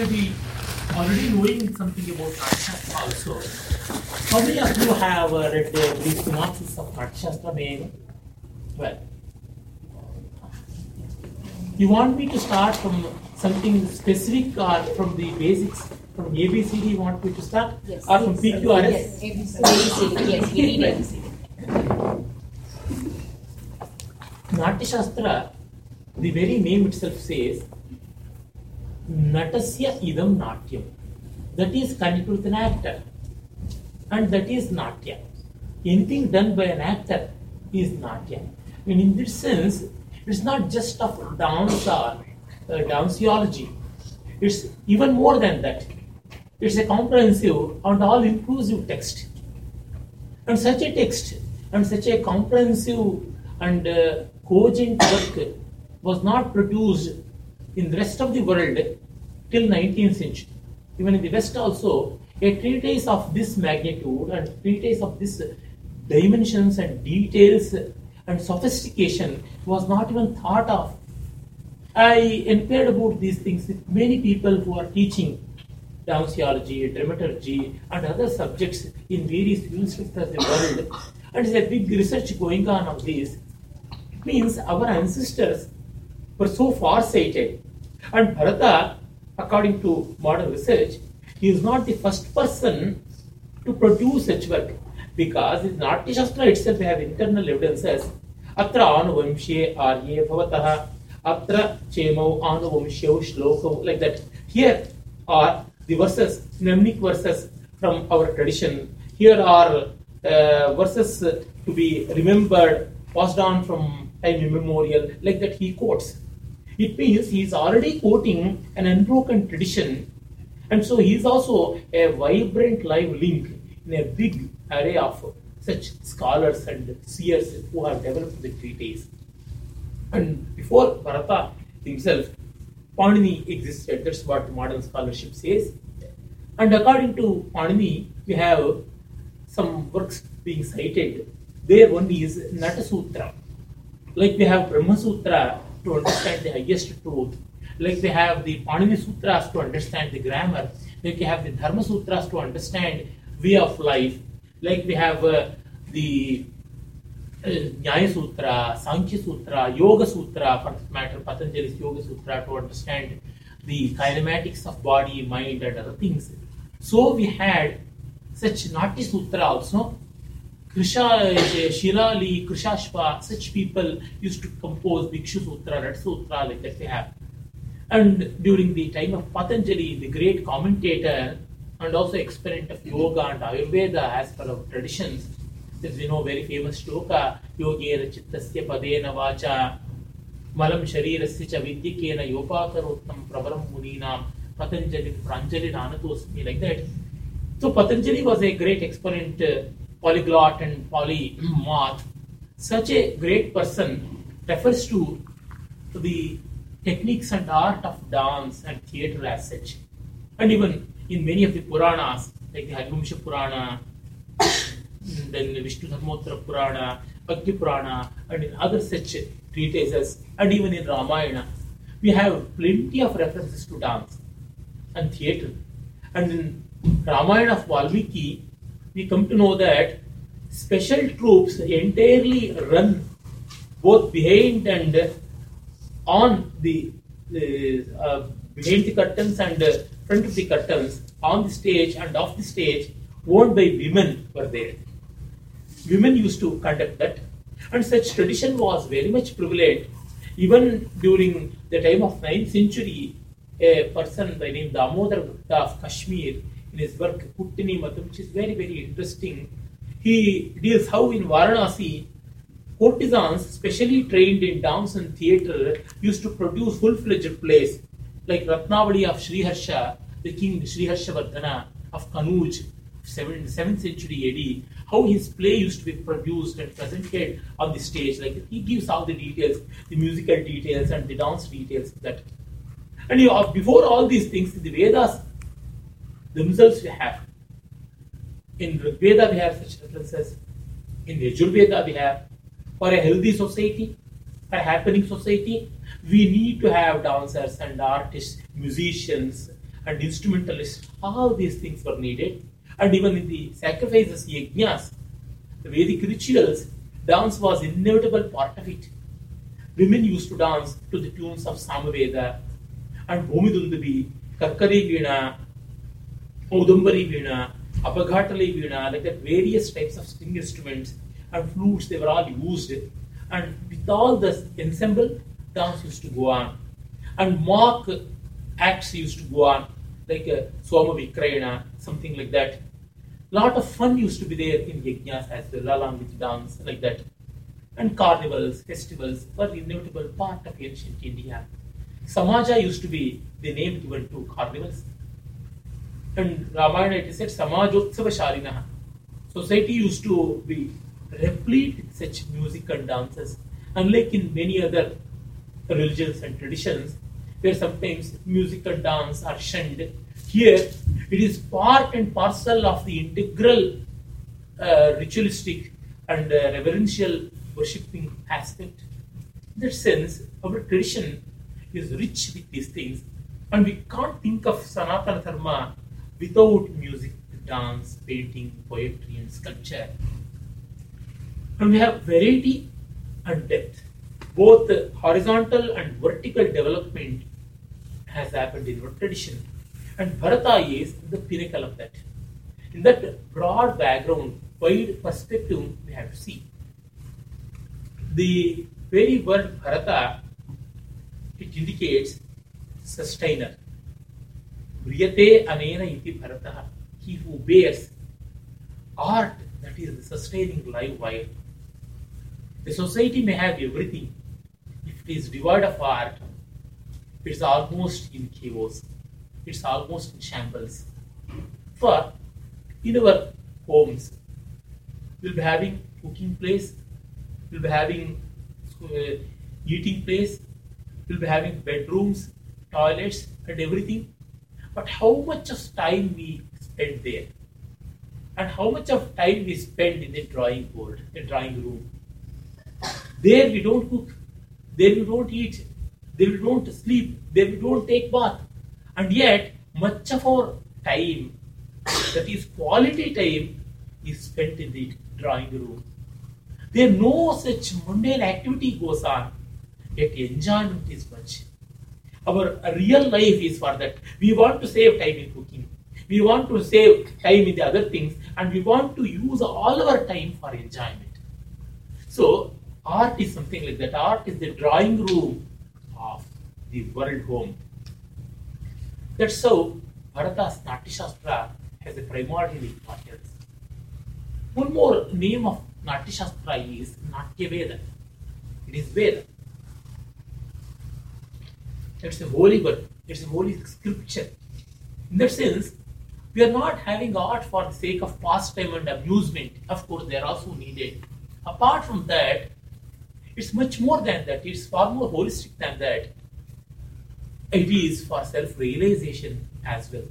may be already knowing something about Natyashastra also. How many of you have uh, read the brief synopsis of Natyashastra? May well. You want me to start from something specific or from the basics? From ABCD, you want me to start? Yes. Or from PQRS? Yes, ABCD. Yes, we need ABCD. Natyashastra, the very name itself says, Natasya idam natyam. That is connected with an actor. And that is natya. Anything done by an actor is natya. And in this sense, it's not just of dance or uh, danceology. It's even more than that. It's a comprehensive and all inclusive text. And such a text and such a comprehensive and uh, cogent work was not produced in the rest of the world till 19th century. Even in the West also, a treatise of this magnitude and treatise of this dimensions and details and sophistication was not even thought of. I inquired about these things with many people who are teaching danceology, dramaturgy, and other subjects in various universities of the world. And there's a big research going on of this. It means our ancestors were so far-sighted. And Bharata, according to modern research, he is not the first person to produce such work because the Natyashastra itself have internal evidences. Atra anuvamshe arye bhavataha, atra chemau anuvamshyau shlokau, like that. Here are the verses, mnemonic verses from our tradition. Here are uh, verses to be remembered, passed on from time immemorial, like that he quotes. It means he is already quoting an unbroken tradition, and so he is also a vibrant live link in a big array of such scholars and seers who have developed the treatise. And before Bharata himself, Panini existed. That's what modern scholarship says. And according to Panini, we have some works being cited. There one is Natasutra. Like we have Brahma Sutra to understand the highest truth. Like we have the Panini Sutras to understand the grammar. Like we have the Dharma Sutras to understand way of life. Like we have uh, the uh, Nyaya Sutra, Sankhya Sutra, Yoga Sutra, for that matter, Patanjali's Yoga Sutra to understand the kinematics of body, mind, and other things. So we had such Nati Sutra also. Krisha, Shilali, Krishashva, such people used to compose Bhikshu Sutra, Rat Sutra, like that they have. And during the time of Patanjali, the great commentator and also exponent of yoga and Ayurveda as per our traditions, as we know very famous shloka, Yogera Chittasya Padena Vacha Malam Sharirasya Cha Vidyakena Yopakarottam Pravaram Muninam Patanjali Pranjali Nanatosmi, like that. So Patanjali was a great exponent, uh, polyglot and polymath. Such a great person refers to the techniques and art of dance and theatre as such. And even in many of the Puranas, like the Harivansa Purana, then Vishnu Dharmottara Purana, Bhakti Purana, and in other such treatises, and even in Ramayana, we have plenty of references to dance and theatre. And in Ramayana of Valmiki, we come to know that special troops entirely run both behind and on the uh, behind the curtains and uh, front of the curtains, on the stage and off the stage, owned by women were there. Women used to conduct that, and such tradition was very much prevalent. Even during the time of 9th century, a person by name Damodar Gupta of Kashmir, in his work Kuttani Matam, which is very, very interesting, he deals how in Varanasi, courtesans, specially trained in dance and theatre, used to produce full-fledged plays, like Ratnavali of Sriharsha, the king Sriharshavardhana of Kannauj, 7th, 7th century AD, how his play used to be produced and presented on the stage. Like he gives all the details, the musical details and the dance details. That and you know, before all these things, the Vedas themselves we have. In Rig Veda we have such references. In Yajurveda we have. For a healthy society, for a happening society, we need to have dancers and artists, musicians, and instrumentalists, all these things were needed. And even in the sacrifices, yajnas, the Vedic rituals, dance was inevitable part of it. Women used to dance to the tunes of Samaveda and Bhumidundubhi, Karkari Veena, Udambari Veena, Apaghatali Veena, like that various types of string instruments and flutes, they were all used. And with all this ensemble, dance used to go on. And mock acts used to go on, like uh, a Soma Vikrayana, something like that. Lot of fun used to be there in yajnas as well, along with dance, like that. And carnivals, festivals were inevitable part of ancient India. Samaja used to be the name given to carnivals. And Ramayana it is said Samajotsava Shalinaha. Society used to be replete with such music and dances. Unlike in many other religions and traditions, where sometimes music and dance are shunned, here it is part and parcel of the integral uh, ritualistic and uh, reverential worshipping aspect. In that sense, our tradition is rich with these things, and we can't think of Sanatana Dharma without music, dance, painting, poetry, and sculpture. And we have variety and depth. Both horizontal and vertical development has happened in our tradition. And Bharata is the pinnacle of that. In that broad background, wide perspective, we have to see. The very word Bharata, it indicates sustainer. Briyate anena iti Bharata, he who bears art that is sustaining live wire. The society may have everything. If it is devoid of art, it's almost in chaos. It's almost in shambles. For in our homes, we'll be having cooking place, we'll be having uh, eating place, we'll be having bedrooms, toilets, and everything. But how much of time we spend there? And how much of time we spend in the drawing board, the drawing room? There we don't cook, there we don't eat, there we don't sleep, there we don't take bath. And yet, much of our time, that is quality time, is spent in the drawing room. There no such mundane activity goes on, yet enjoyment is much. Our real life is for that. We want to save time in cooking. We want to save time in the other things, and we want to use all our time for enjoyment. So, art is something like that. Art is the drawing room of the world home. That's how Bharata's Natya Shastra has a primordial importance. One more name of Natya Shastra is Natya Veda. It is Veda. It's a holy book. It's a holy scripture. In that sense, we are not having art for the sake of pastime and amusement. Of course, they are also needed. Apart from that, it's much more than that. It's far more holistic than that. It is for self-realization as well.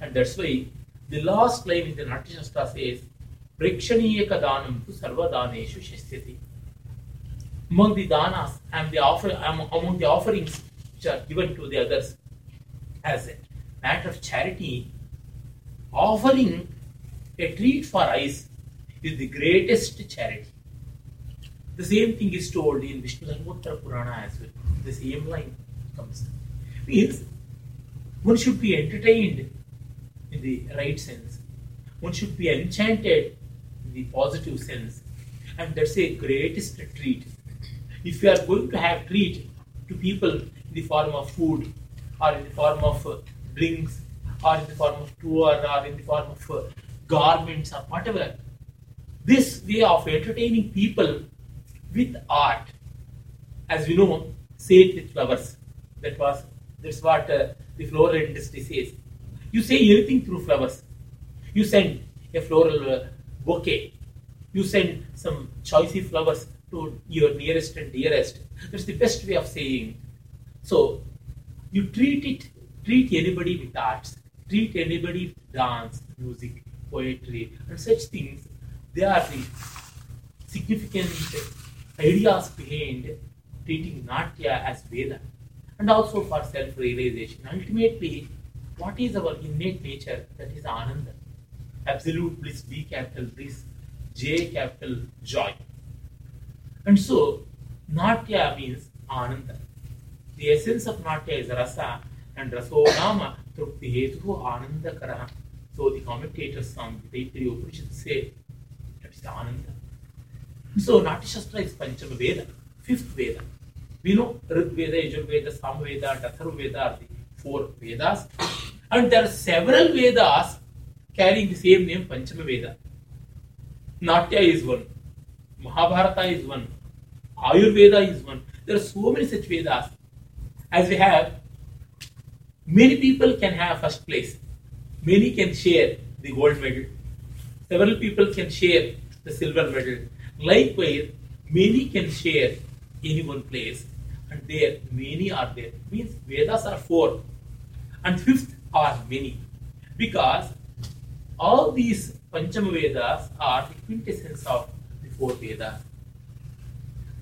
And that's why the last line in the Natya Shastra says, Prekshaniyaka danam tu sarvadaneshu shastyati. Among the danas and the offer, among the offerings which are given to the others as a matter of charity, offering a treat for eyes is the greatest charity. The same thing is told in Vishnu Dharmottara Purana as well. The same line comes. Means one should be entertained in the right sense. One should be enchanted in the positive sense. And that's a greatest treat. If you are going to have treat to people in the form of food or in the form of uh, drinks or in the form of tour or in the form of uh, garments or whatever, this way of entertaining people with art, as we know, say it with flowers. That was that's what uh, the floral industry says. You say anything through flowers. You send a floral uh, bouquet. You send some choicey flowers to your nearest and dearest. That's the best way of saying. So you treat it, treat anybody with arts, treat anybody with dance, music, poetry, and such things. They are the significant ideas behind treating Natya as Veda and also for self realization. Ultimately, what is our innate nature? That is Ananda. Absolute bliss, B capital bliss, J capital joy. And so, Natya means Ananda. The essence of Natya is rasa, and raso nama trupti hetu Ananda karaha. So, the commentators on the Taittiriya Upanishad say that is Ananda. So, Natya Shastra is Panchama Veda, fifth Veda. We know Rig Veda, Yajur Veda, Sam Veda, and Veda are the four Vedas. And there are several Vedas carrying the same name, Panchama Veda. Natya is one, Mahabharata is one, Ayurveda is one. There are so many such Vedas. As we have, many people can have first place. Many can share the gold medal. Several people can share the silver medal. Likewise, many can share any one place. And there, many are there. Means Vedas are four. And fifth are many. Because all these Panchama Vedas are the quintessence of the four Vedas.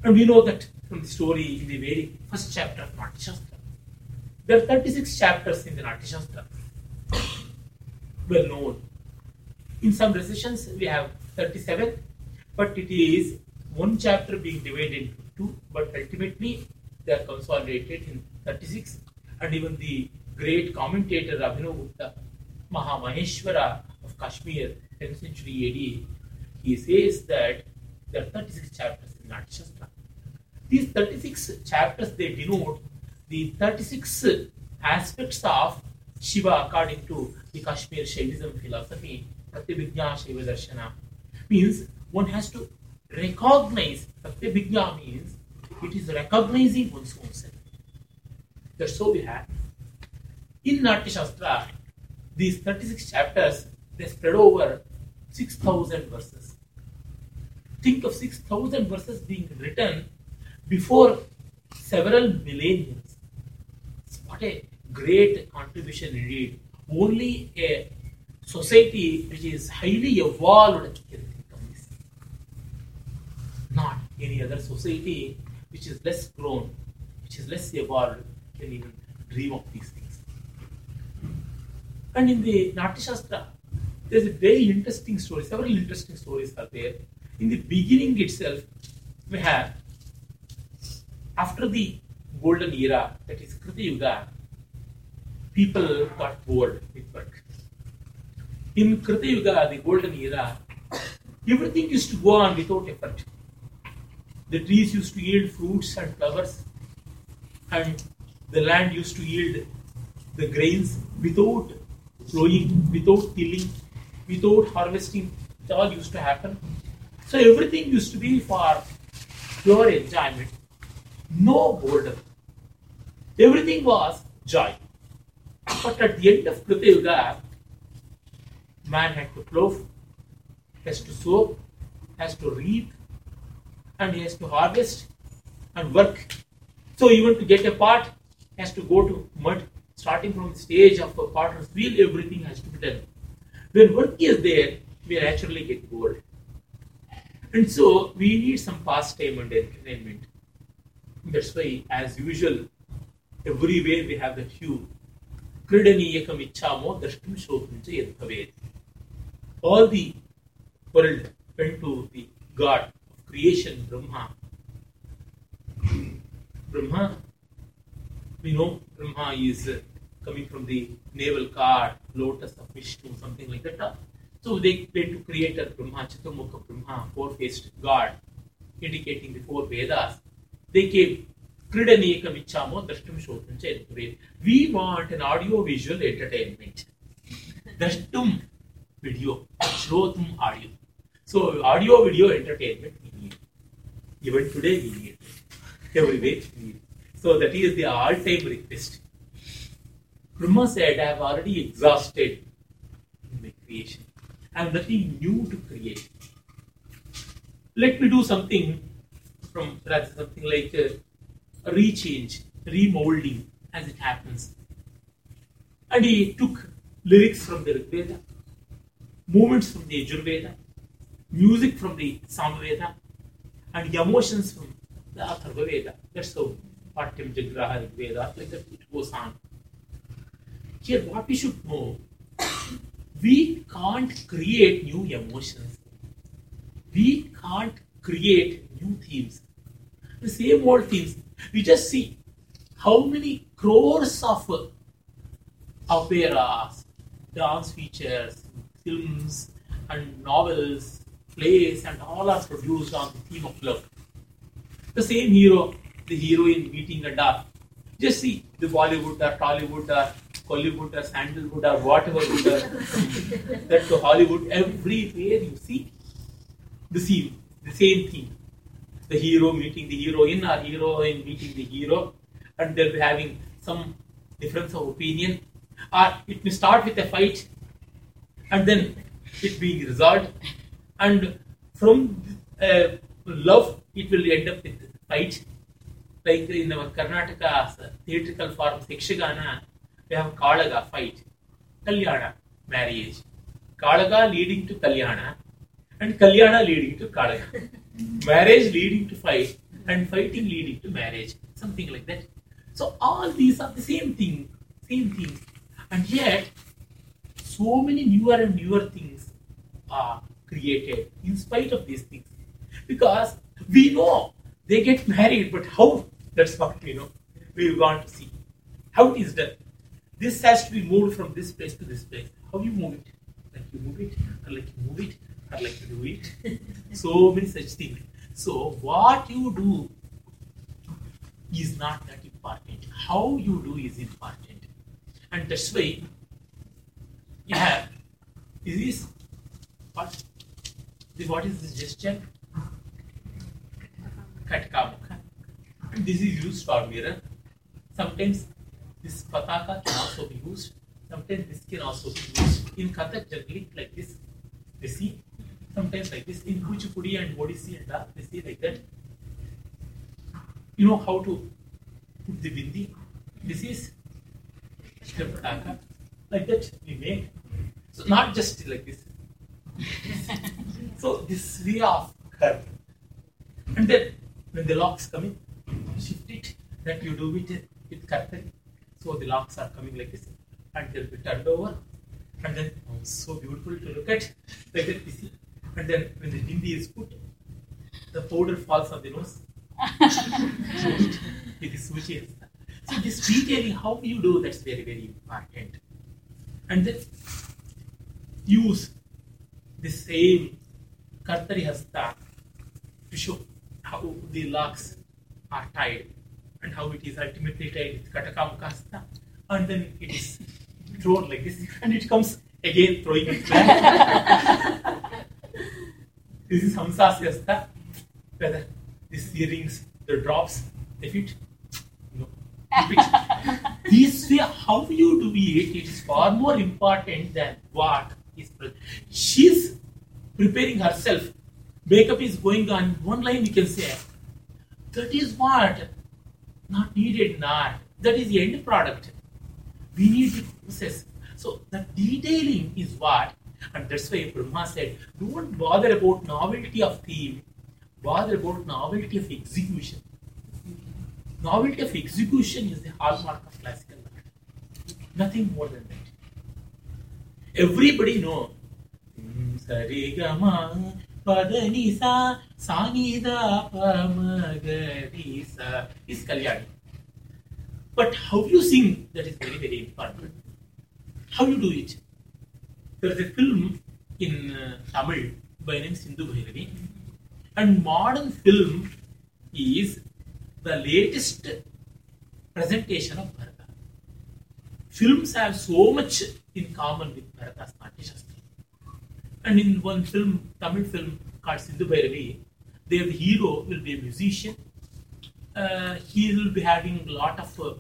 And we know that from the story in the very first chapter of Natya Shastra. There are 36 chapters in the Natya Shastra. Well known. In some recensions we have 37, but it is one chapter being divided into two, but ultimately they are consolidated in 36. And even the great commentator Abhinav Gupta, Mahamaheshwara of Kashmir, 10th century AD, he says that there are 36 chapters in Natya Shastra. These 36 chapters they denote the 36 aspects of Shiva according to the Kashmir Shaivism philosophy, Pratyabhijna Shiva Darshana. Means one has to recognize, Pratyabhijna means it is recognizing one's own self. That's how we have. In Natya Shastra, these 36 chapters, they spread over 6,000 verses. Think of 6,000 verses being written before several millennia. What a great contribution indeed. Only a society which is highly evolved can think of this. Not any other society which is less grown, which is less evolved, can even dream of these things. And in the Natya Shastra, there's a very interesting story. Several interesting stories are there. In the beginning itself, we have after the golden era, that is Krita Yuga, people got bored with work. In Krita Yuga, the golden era, everything used to go on without effort. The trees used to yield fruits and flowers, and the land used to yield the grains without plowing, without tilling, without harvesting. It all used to happen. So everything used to be for pure enjoyment, no boredom. Everything was joy. But at the end of Krita Yuga, man had to plow, has to sow, has to reap, and he has to harvest and work. So even to get a pot, has to go to mud, starting from the stage of a potter's wheel, everything has to be done. When work is there, we naturally get bored. And so we need some pastime and entertainment. That's why, as usual, everywhere we have the tune. ಕ್ರೀಡನೀಯಕಂ the ದ್ರಷ್ಟುಂ ಶೋಕಂ ಚ ಯದ್ ಭವೇತ್ all the world went to the god of creation Brahma Brahma we know Brahma is uh, coming from the navel card, lotus of Vishnu, something like that. So they tend to create a Brahma, Chaturmukha Brahma, four-faced God, indicating the four Vedas. देखिए क्रीडनीयकमिच्छामो द्रष्टुं श्रोतुं च यद्भवेत् we want an audio visual entertainment द्रष्टुं video श्रोतुम् audio so audio video entertainment we need even today we need everywhere we need so that is the all time request Brahma said, I have already exhausted my creation. I have nothing new to create. Let me do something from rather something like a rechange, remolding as it happens. And he took lyrics from the Rig Veda, movements from the Yajurveda, music from the Samveda, and emotions from the Atharva Veda. That's how Patyam Jagraha Rig Veda, like that it goes on. here what we should know, we can't create new emotions. We can't create new themes. The same old themes. We just see how many crores of uh, operas, dance features, films, and novels, plays, and all are produced on the theme of love. The same hero, the heroine meeting a dog. Just see the Bollywood or Tollywood or Hollywood or Sandalwood or whatever wood or that Hollywood, everywhere you see the same, the same thing. The hero meeting the heroine or heroine meeting the hero, and they'll be having some difference of opinion. Or it may start with a fight and then it being resolved, and from uh, love it will end up with fight. Like in our Karnataka theatrical form, Yakshagana, we have Kalaga fight, Kalyana marriage, Kalaga leading to Kalyana, and Kalyana leading to Kalaga. marriage leading to fight, and fighting leading to marriage, something like that. So all these are the same thing, same things, and yet so many newer and newer things are created in spite of these things, because we know they get married, but how? That's what we know. We want to see how it is done. This has to be moved from this place to this place. How you move it? Like you move it, or like you move it, or like you do it. so many such things. So what you do is not that important. How you do is important. And that's why you have is this what? This, what is this gesture? Katka mukha. And this is used for mirror. Sometimes this pataka can also be used. Sometimes this can also be used. In Kathak generally like this. They see. Sometimes like this. In Kuchipudi and Odissi and all, they see like that. You know how to put the bindi. This is the pataka. Like that we make. So not just like this. so this way of curve. And then when the locks come in, you shift it, that you do it with curtain. So the locks are coming like this, and they'll be turned over, and then oh, so beautiful to look at, like that you see. And then when the bindi is put, the powder falls on the nose. it is suchi. So this detailing, how you do, that's very, very important. And then use the same Kartari Hasta to show how the locks are tied and how it is ultimately tied with Katakamukha Hasta. And then it is thrown like this and it comes again throwing it back. this is Hamsasya Hasta. Whether these earrings, the drops, they fit. No. This way, how you do it, it is far more important than what is. pre- She's preparing herself. Makeup is going on. One line you can say. That is what not needed art. That is the end product. We need the process. So the detailing is what, and that's why Brahma said, don't bother about novelty of theme, bother about novelty of execution. Novelty of execution is the hallmark of classical art. Nothing more than that. Everybody know. Hmm, padanisa Sanida is Kalyani. But how you sing, that is very, very important. How you do it? There is a film in uh, Tamil by name Sindhu Bhairavi, and modern film is the latest presentation of Bharata. Films have so much in common with Bharata's Natya Shastra. And in one film, Tamil film called Sindhu Bhairavi, there the hero will be a musician. Uh, he will be having a lot of uh,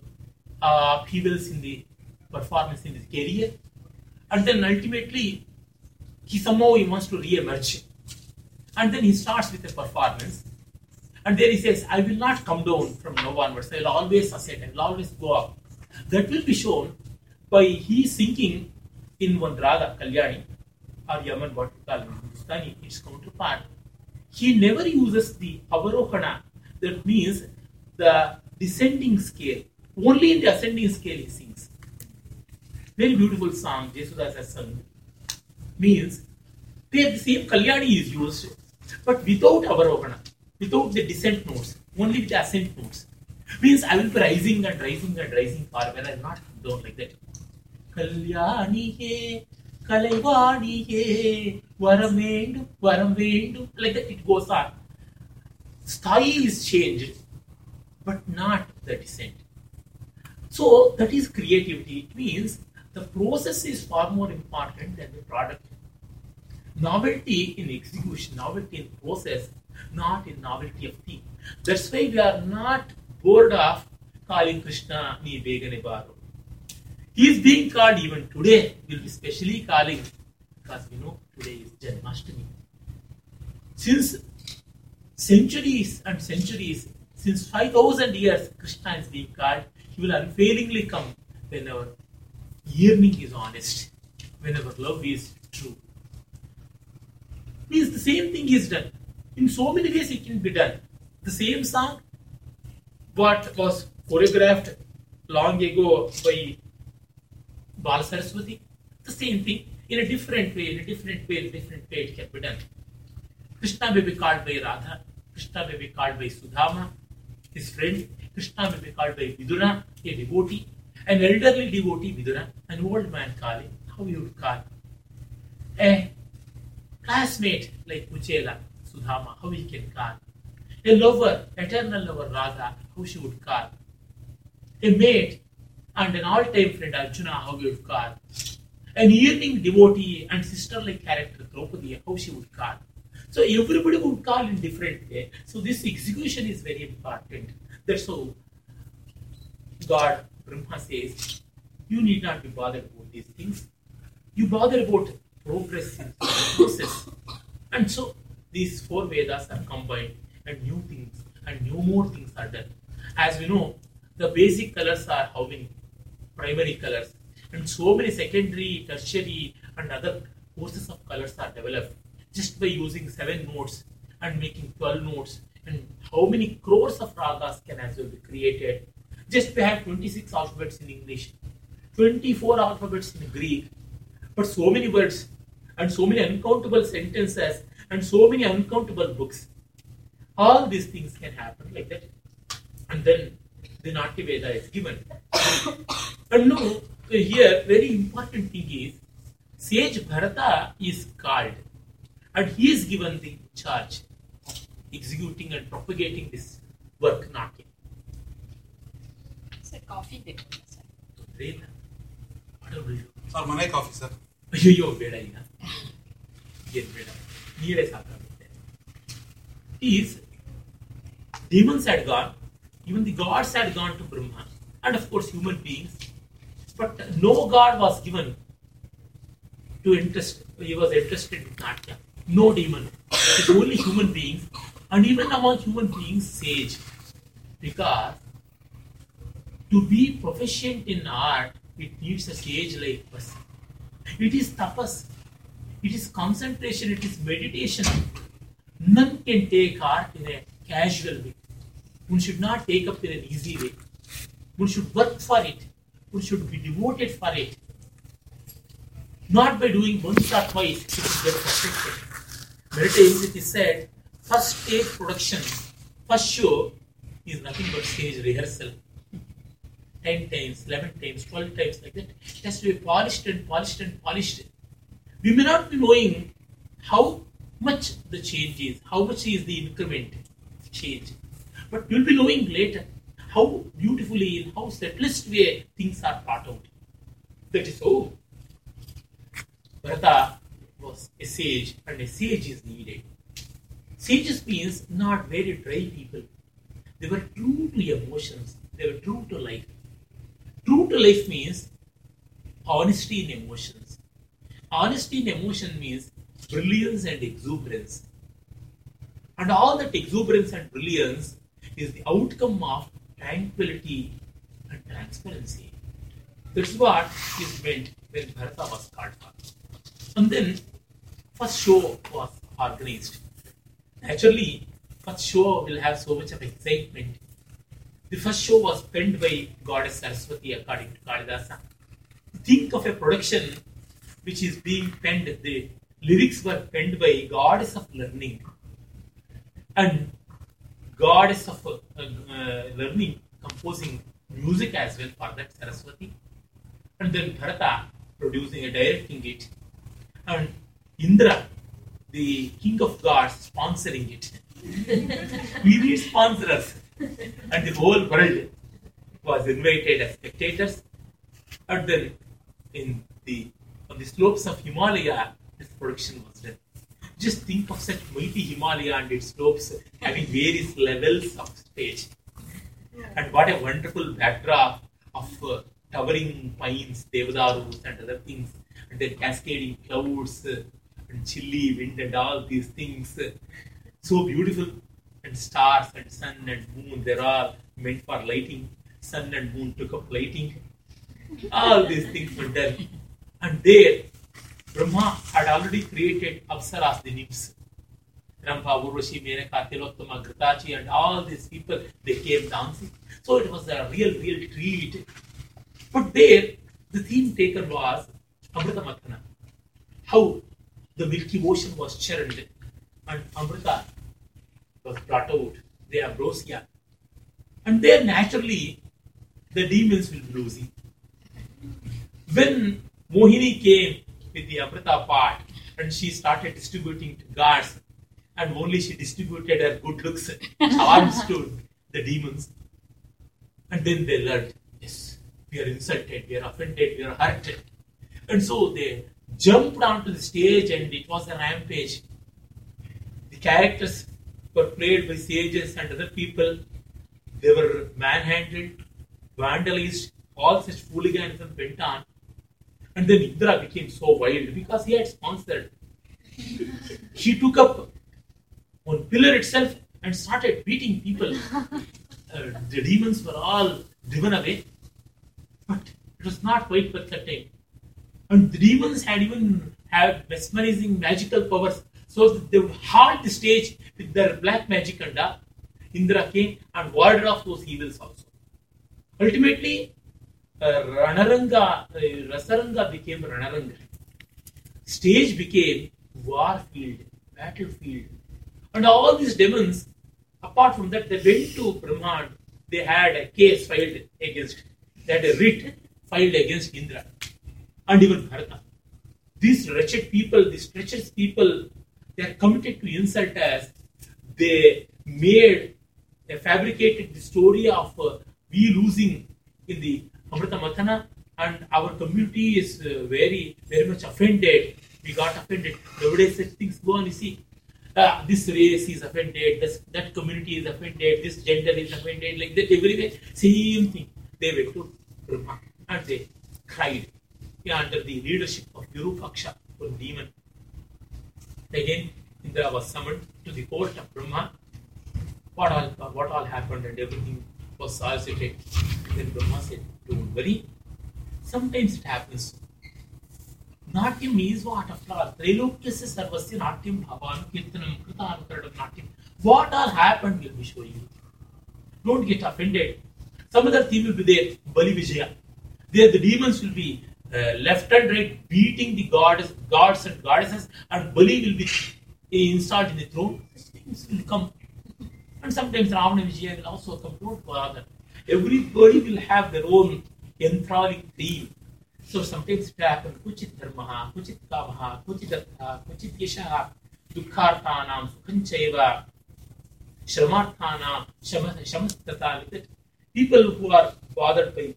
uh, upheavals in the performance in his career, and then ultimately he somehow he wants to re-emerge, and then he starts with a performance, and there he says, "I will not come down from now onwards. I will always ascend. I will always go up." That will be shown by he singing in one raga Kalyani or Yaman, what we call in Hindustani, counterpart. He never uses the avarohana, that means the descending scale. Only in the ascending scale he sings very beautiful song Yesudas has sung means the same Kalyani is used but without Avarohana, without the descent notes, only with the ascent notes. Means I will be rising and rising and rising far when I am not down like that. Kalyaniye, Kalayvaniye, Varam Vendu, Varam Vendu, like that it goes on. Style is changed, but not the descent. So that is creativity. It means the process is far more important than the product novelty in execution novelty in process not in novelty of theme that's why we are not bored of calling krishna ni begane baro he is being called even today. We'll be specially calling because we know today is Janmashtami. Since centuries and centuries, since 5000 years, Krishna is being called. He will unfailingly come when our yearning is honest, when our love is true. Means the same thing is done. In so many ways, it can be done. The same song, what was choreographed long ago by Bal Saraswati, the same thing in a different way, in a different way, in a different way it can be done. Krishna may be called by Radha, Krishna may be called by Sudama, his friend, Krishna may be called by Vidura, a devotee, an elderly devotee Vidura, an old man Kali, how you would call. A classmate like Kuchela, Sudama, how he can call. A lover, eternal lover Radha, how she would call. A mate, and an all-time friend Arjuna, how he would call. An yearning devotee and sister-like character Draupadi, how she would call. So everybody would call in different way. So this execution is very important. That's how God, Brahma says, you need not be bothered about these things. You bother about progress in process. And so these four Vedas are combined and new things and new more things are done. As we know, the basic colors are how many? primary colors and so many secondary, tertiary and other courses of colors are developed just by using seven notes and making 12 notes and how many crores of ragas can as well be created just we have 26 alphabets in English 24 alphabets in Greek but so many words and so many uncountable sentences and so many uncountable books. All these things can happen like that. And then the Natya Veda is given. And now, uh, here, very important thing is, Sage Bharata is called, and he is given the charge, executing and propagating this work, Natya. Sir, coffee ಬೇಕು sir. Rena, what do we do? Sir ಮನೆ coffee sir ಅಯ್ಯೋ ಬೇಡ ಈಗ ಏನ್ ಬೇಡ ನೀರೇ ಸಾಕಾಗುತ್ತೆ is demons had gone even the gods had gone to brahma and of course human beings but no god was given to interest he was interested in natya no demon it's only human beings and even among human beings sage because to be proficient in art it needs a sage like person it is tapas. It is concentration. It is meditation. None can take art in a casual way. One should not take up in an easy way. One should work for it. One should be devoted for it. Not by doing once or twice, it will get perfected. Times it is said, first stage production, first show is nothing but stage rehearsal. 10 times, 11 times, 12 times, like that. It has to be polished and polished and polished. We may not be knowing how much the change is, how much is the increment change. But you'll be knowing later how beautifully, in how subtlest way things are thought out. That is how Bharata was a sage, and a sage is needed. Sages means not very dry people. They were true to emotions, they were true to life. True to life means honesty in emotions. Honesty in emotion means brilliance and exuberance. And all that exuberance and brilliance is the outcome of tranquility and transparency. That's what is meant when Bharata was called for. And then first show was organized. Naturally, first show will have so much of excitement. The first show was penned by Goddess Saraswati according to Kalidasa. think of a production which is being penned, the lyrics were penned by goddess of learning and goddess of uh, uh, learning composing music as well for that Saraswati. And then Bharata producing and directing it. And Indra, the king of gods, sponsoring it. we need sponsors. And the whole world was invited as spectators. And then in the on the slopes of Himalaya, this production was done. Just think of such mighty Himalaya and its slopes having various levels of stage. And what a wonderful backdrop of uh, towering pines, devadarus, and other things, and then cascading clouds, uh, and chilly wind, and all these things. uh, so beautiful. And stars, and sun, and moon, they're all meant for lighting. Sun and moon took up lighting. All these things were done. And there, Brahma had already created Apsaras, the nymphs. Rambha, Urvashi, Menaka, Tilottama, Gritachi, and all these people, they came dancing. So it was a real, real treat. But there, the theme taken was Amrita Mathana. How the Milky Ocean was churned and Amrita was brought out, the ambrosia. And there, naturally, the demons will be losing. When Mohini came with the Amrita part and she started distributing to gods, and only she distributed her good looks, charms to the demons. And then they learned, yes, we are insulted, we are offended, we are hurt. And so they jumped onto the stage and it was a rampage. The characters were played by sages and other people. They were manhandled, vandalized, all such hooliganism went on. And then Indra became so wild because he had sponsored. She took up one pillar itself and started beating people. Uh, the demons were all driven away. But it was not quite worth the time. And the demons had even had mesmerizing magical powers. So they halt the stage with their black magic and uh, Indra came and warded off those evils also. Ultimately, uh, Ranaranga, uh, Rasaranga became Ranaranga. Stage became war field, battlefield. And all these demons, apart from that, they went to Brahman. They had a case filed against, they had a writ filed against Indra and even Bharata. These wretched people, these treacherous people, they are committed to insult us. They made, they fabricated the story of uh, we losing in the Amrita Mathana, and our community is uh, very, very much offended. We got offended. Nowadays, such things go on. You see, uh, this race is offended, this, that community is offended, this gender is offended, like that everywhere. Same thing. They went to and they cried yeah, under the leadership of Virupaksha, one demon. Again, Indra was summoned to the court of Brahma. What all, what all happened and everything was solicited. Then Brahma said, Don't worry. Sometimes it happens. Natyam is what after all. Trilokyasya sarvasya natyam bhavan kirtanam kritanukaradam natyam. What all happened will be showing you. Don't get offended. Some other theme will be there, Bali. There the demons will be Uh, left and right beating the gods, gods and goddesses, and Bali will be installed in the throne. Such things will come. And sometimes Ravana Vijaya will also come. Don't. Everybody will have their own enthralling theme. So sometimes it happens, kuchit dharmaha, kuchit kamaha, kuchit artha, kuchit yashaha, dukharthanam, sukhanchaiva, shramarthanam, shamastata. People who are bothered by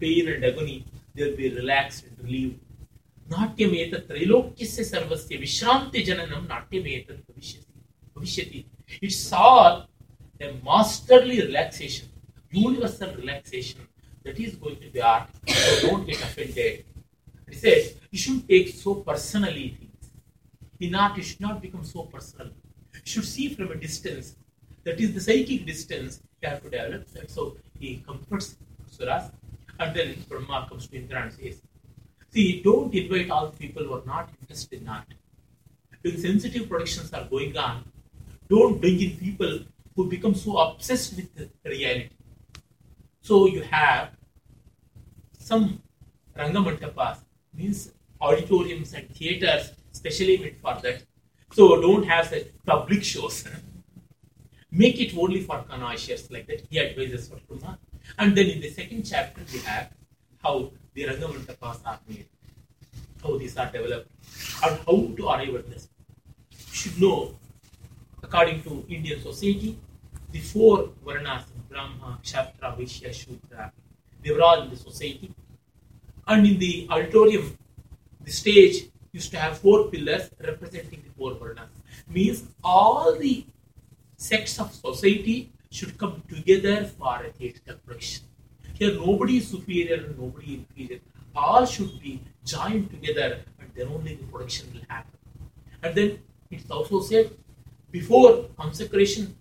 pain and agony, they'll be relaxed and relieved. Natyametat Trilokyasya Sarvasya Vishranti Jananam the Bhavishyati. It's all a masterly relaxation, universal relaxation that is going to be art. So don't get offended. He says you shouldn't take so personally things. In art, you should not become so personal. You should see from a distance. That is the psychic distance you have to develop. So he comforts Suras and then Brahma comes to Indra and says, See, don't invite all people who are not interested in art. When sensitive productions are going on, don't bring in people who become so obsessed with reality. So you have some Rangamantapas means auditoriums and theaters specially meant for that. So don't have such public shows. Make it only for connoisseurs like that. He advises for Kurma. And then in the second chapter we have how the Rangamantapas are made, how these are developed, and how to arrive at this. You should know, according to Indian society, the four Varnas, Brahma, Kshatriya, Vaishya, Shudra, they were all in the society. And in the auditorium, the stage used to have four pillars representing the four Varnas. Means all the sects of society should come together for a theatrical production. Here, nobody is superior and nobody inferior. All should be joined together, and then only the production will happen. And then it's also said before consecration,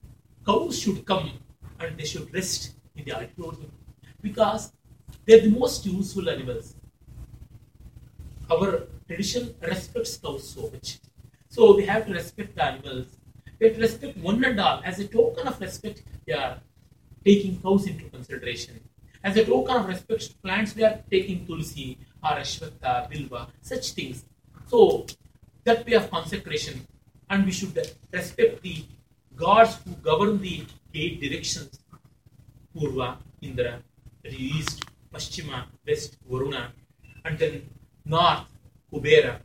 cows should come and they should rest in the auditorium because they're the most useful animals. Our tradition respects cows so much. So we have to respect the animals. We respect one and all. As a token of respect, they are taking cows into consideration. As a token of respect plants, we are taking tulsi or ashwatha, bilva, such things. So that way of consecration, and we should respect the gods who govern the eight directions Purva, Indra, east, Paschima, west, Varuna, and then north, Kubera,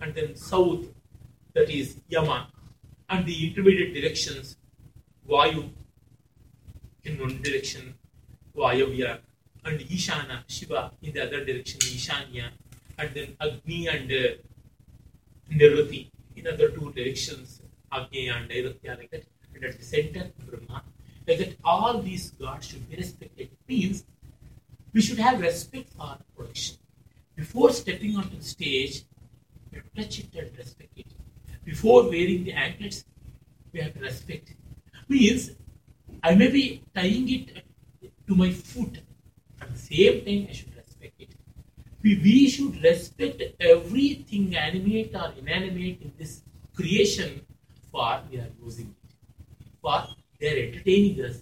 and then south, that is Yama, and the intermediate directions, Vayu in one direction, Vayavya, and Ishana, Shiva in the other direction, Ishanya, and then Agni and uh, Nirvati in other two directions, Agnya and Nairatya, like that, and at the center, Brahma. Like that, all these gods should be respected. Means we should have respect for production. Before stepping onto the stage, we touch it and respect it. Before wearing the anklets, we have to respect. Means I may be tying it to my foot. At the same time, I should respect it. We, we should respect everything animate or inanimate in this creation for we are using it. For they are entertaining us.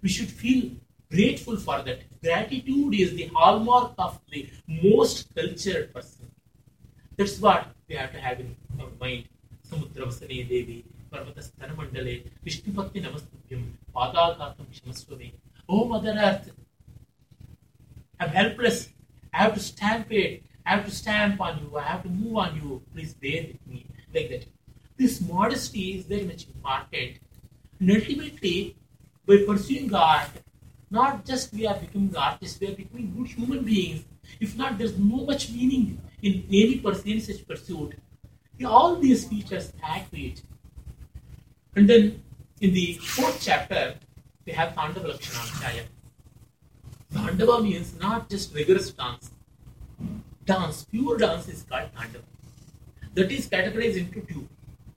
We should feel grateful for that. Gratitude is the hallmark of the most cultured person. That's what we have to have in our mind. Samudravasane Devi, Parvatastana Mandale, Vishnupatti Namastubyam, Padakatam Kshamaswame. Oh Mother Earth, I'm helpless. I have to stamp it. I have to stamp on you. I have to move on you. Please bear with me. Like that. This modesty is very much important. Ultimately, by pursuing art, not just we are becoming artists, we are becoming good human beings. If not, there's no much meaning in any person, such pursuit. All these features to. And then in the fourth chapter, we have Tandava Lakshanamshaya. Tandava means not just rigorous dance. Dance, pure dance is called Tandava. That is categorized into two.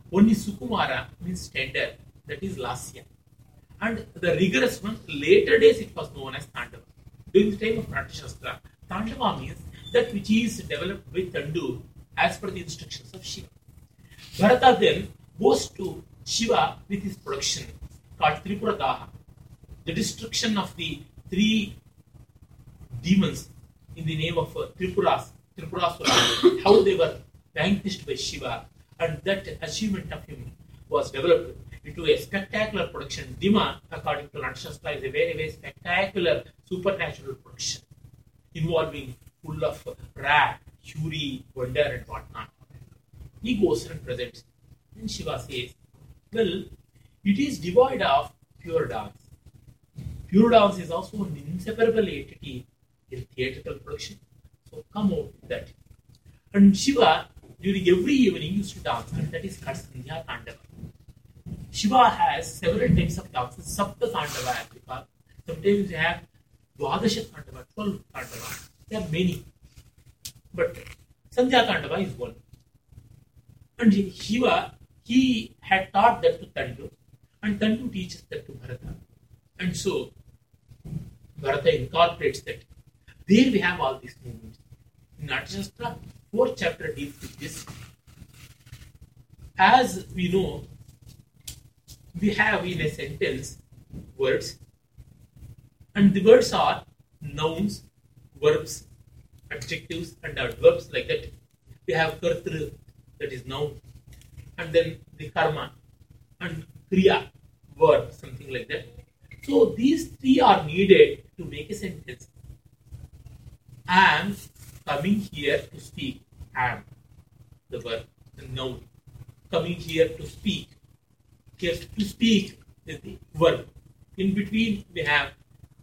One is Sukumara, means tender, that is Lasya. And the rigorous one, later days it was known as Tandava. During the time of Natyashastra, Tandava means that which is developed with Tandu as per the instructions of Shiva. Bharata then goes to Shiva with his production called Tripura Daha, the destruction of the three demons in the name of uh, Tripuras, Tripurasura, how they were vanquished by Shiva, and that achievement of him was developed into a spectacular production. Dima, according to Natyashastra, is a very, very spectacular supernatural production involving full of wrath, fury, wonder, and whatnot. He goes and presents. And Shiva says, Well, it is devoid of pure dance. Pure dance is also an inseparable entity in theatrical production. So come out with that. And Shiva, during every evening, used to dance, and that is called Sandhya Tandava. Shiva has several types of dances, Sapta Tandava. Sometimes you have Dwadasha Tandava, 12 Tandava. There are many. But Sandhya Tandava is one. And Shiva, he had taught that to Tandu, and Tandu teaches that to Bharata. And so, Bharata incorporates that. There we have all these movements. In Natyashastra, fourth chapter deals with this. As we know, we have in a sentence words, and the words are nouns, verbs, adjectives and adverbs like that. We have kartru, that is noun, and then the karma and kriya, verb, something like that. So these three are needed to make a sentence. I am coming here to speak. I am the verb, the noun. Coming here to speak. Here to speak is the verb. In between we have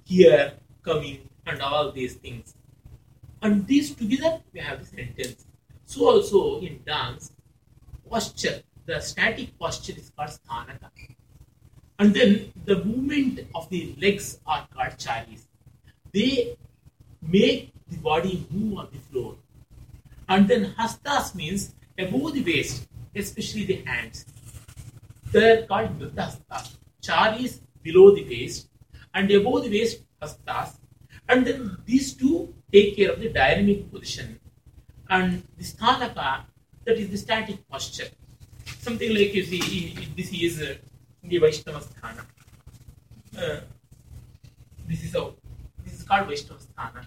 here, coming, and all these things. And these together we have the sentence. So also in dance, posture, the static posture is called sthanaka. And then the movement of the legs are called charis. They make the body move on the floor. And then hastas means above the waist, especially the hands. They are called mridhasta. Charis below the waist and above the waist hastas. And then these two take care of the dynamic position. And the sthanaka, that is the static posture. Something like you see, this is uh, the Vaishnava sthana. Uh, this is how this is called Vaishnava sthana.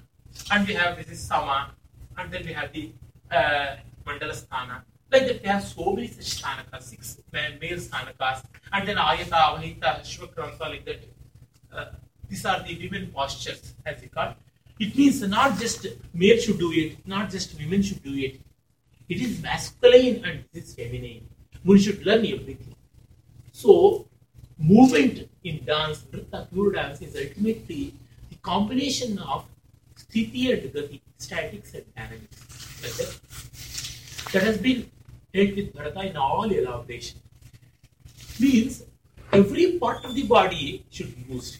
And we have this is Sama, and then we have the uh, Mandala sthana. Like that, we have so many such sthanakas, six male sthanakas, and then Ayata, Avahita, Shvakramsa, like that. Uh, these are the women postures, as we call. It means not just male should do it, not just women should do it. It is masculine and it is feminine. One should learn everything. So, movement in dance, nritta, pure dance, is ultimately the combination of sthiti and gati, statics and dynamics. That. that has been dealt with Bharata in all elaboration. Means every part of the body should be used.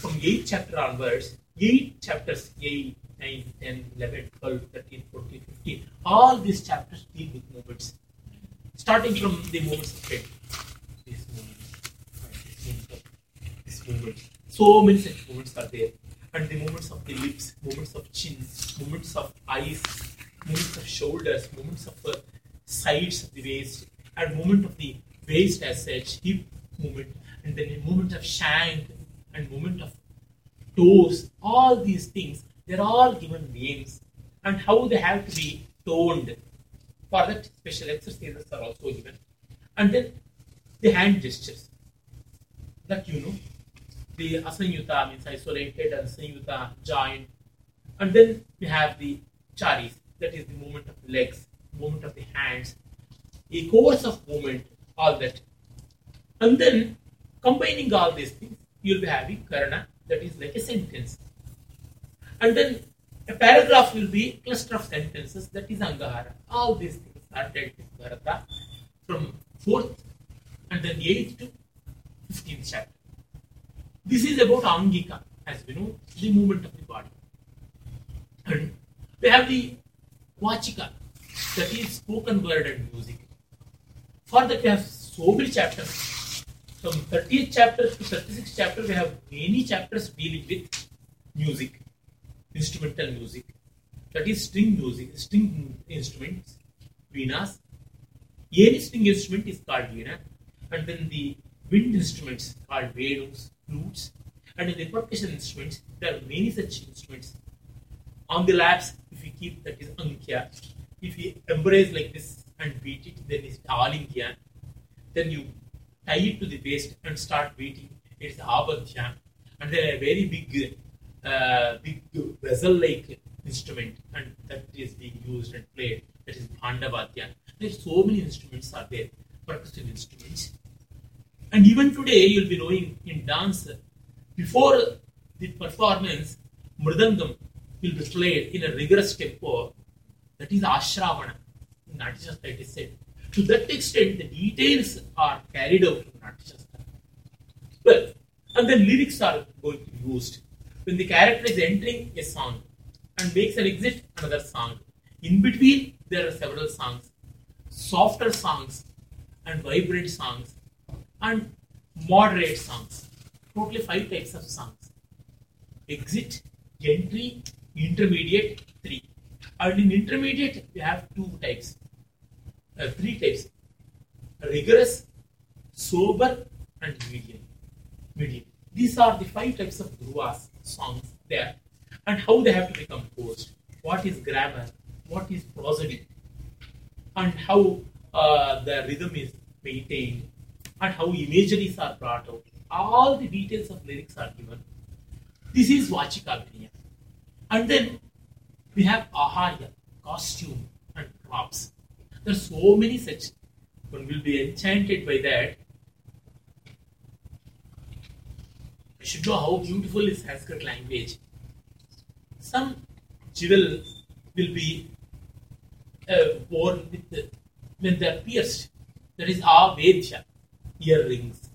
From 8th chapter onwards, 8 chapters 8, 9, 10, 11, 12, 13, 14, 15, all these chapters deal with movements. Starting from the movements of head. This movement, this movement, this movement. So many such movements are there. And the movements of the lips, movements of chin, movements of eyes, movements of shoulders, movements of uh, sides of the waist, and movement of the waist as such, hip movement, and then movement of shank and movement of toes. All these things, they're all given names and how they have to be toned. For that, special exercises are also given. And then the hand gestures that you know. The asanyuta means isolated and sanyuta joint. And then we have the charis, that is the movement of the legs, movement of the hands, a course of movement, all that. And then combining all these things, you'll be having karana, that is like a sentence. And then a paragraph will be a cluster of sentences, that is angahara. All these things are dealt with Bharata from fourth and then eighth to fifteenth chapter. This is about angika, as we know, the movement of the body. And we have the Vachika, that is spoken word and music. For that, we have so many chapters. From 30th chapter to 36th chapter, we have many chapters dealing with music, instrumental music. That is string music, string instruments, veenas. Any string instrument is called veena, and then the wind instruments called vedus, flutes, and in the percussion instruments, there are many such instruments. On the laps, if we keep that is ankya. If we embrace like this and beat it, then it's alinkya. Then you tie it to the waist and start beating. It's abadhya. And then a very big, uh, big vessel-like instrument, and that is being used and played. That is bhandavadya. There's so many instruments are there, percussion instruments. And even today, you'll be knowing in dance, before the performance, mridangam will be played in a rigorous tempo. That is ashravana. In Natyashastra, it is said. To that extent, the details are carried out in Natyashastra. Well, and then lyrics are going to be used. When the character is entering a song and makes an exit, another song. In between, there are several songs. Softer songs and vibrant songs and moderate songs. Totally five types of songs. Exit, entry, intermediate, three. And in intermediate, we have two types, uh, three types: rigorous, sober, and medium. Medium. These are the five types of dhruvas songs there. and how they have to be composed, what is grammar, what is prosody, and how uh, the rhythm is maintained, and how imageries are brought out. All the details of lyrics are given. This is Vachikabhinaya. And then we have Aharya, costume, and props. There are so many such. One will be enchanted by that. You should know how beautiful is Sanskrit language. Some jewels will be uh, worn with the, when they are pierced. That is Avedya, earrings,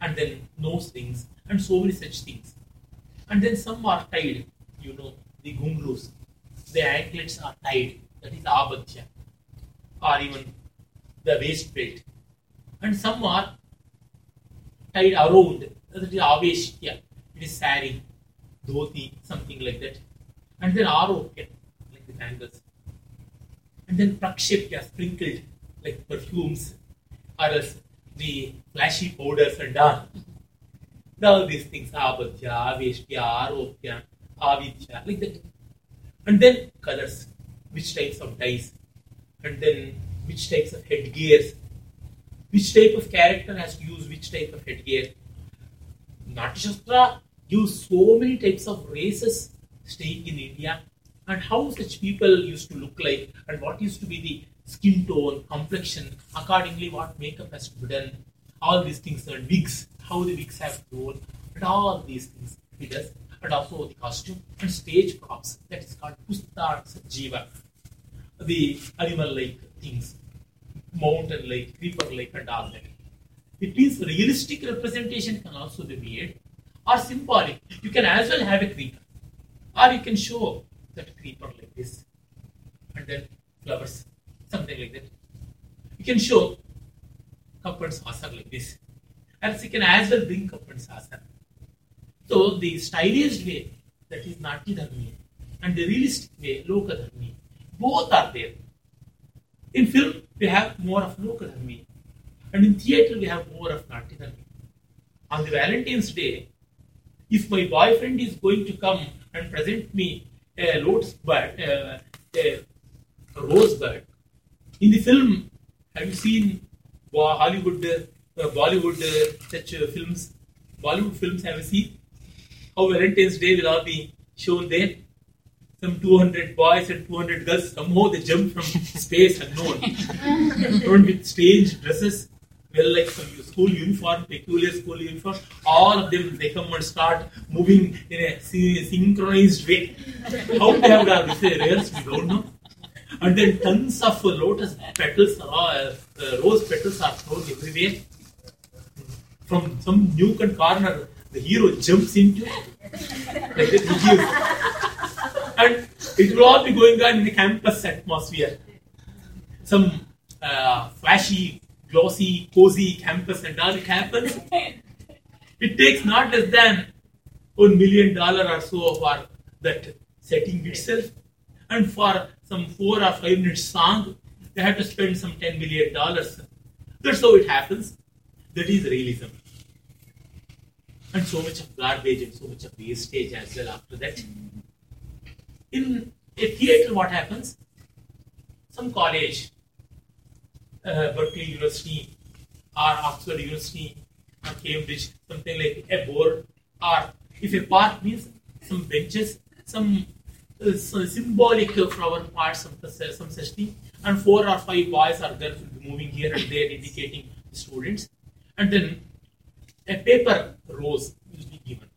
and then nose rings, and so many such things. And then some are tied, you know, the gungrus, the anklets are tied, that is Abadya, or even the waist belt. And some are tied around, that is Aveshya, it is sari, dhoti, something like that. And then Aropya, like the bangles. And then Prakshepya, sprinkled, like perfumes, or else the flashy powders and all. All these things, Abadya, Aveshya, Aropya, Avedya, like that. And then colors, which types of dyes, and then which types of headgears, which type of character has to use which type of headgear. Natyashastra gives so many types of races staying in India and how such people used to look like and what used to be the skin tone, complexion, accordingly what makeup has to be done, all these things and wigs, how the wigs have grown, and all these things he does, and also the costume and stage props that is called Pusta Jiva, the animal like things, mountain like, creeper like, and all that. It means realistic representation can also be made or symbolic. You can as well have a creeper, or you can show that creeper like this, and then flowers, something like that. You can show cup and saucer like this, and you can as well bring cup and saucer. So the stylized way, that is Natya Dharmi, and the realistic way, Loka Dharmi, both are there. In film, we have more of Loka Dharmi, and in theatre, we have more of Natya Dharmi. On the Valentine's Day, if my boyfriend is going to come and present me a bud, a rose bud, in the film, have you seen Hollywood, uh, Bollywood uh, such uh, films? Bollywood films, have you seen? How Valentine's Day will all be shown there? Some 200 boys and 200 girls, somehow they jump from space unknown. Adorned with strange dresses, well, like some school uniform, peculiar school uniform. All of them, they come and start moving in a synchronized way. How they have done this, rehearsed, we don't know. And then tons of lotus petals, uh, rose petals are thrown everywhere. From some nook and corner, the hero jumps into like that. And it will all be going on in the campus atmosphere. Some uh, flashy, glossy, cozy campus and all it happens. It takes not less than one million dollar or so for that setting itself. And for some four or five minutes song, they have to spend some ten million dollars. That's how it happens. That is realism. And so much of garbage and so much of wastage as well after that. In a theatre, what happens? Some college, uh, Berkeley University, or Oxford University, or Cambridge, something like a board, or if a park means some benches, some uh, so symbolic flower parts the, some such thing, and four or five boys are there moving here and there, indicating students, and then a paper rose will be given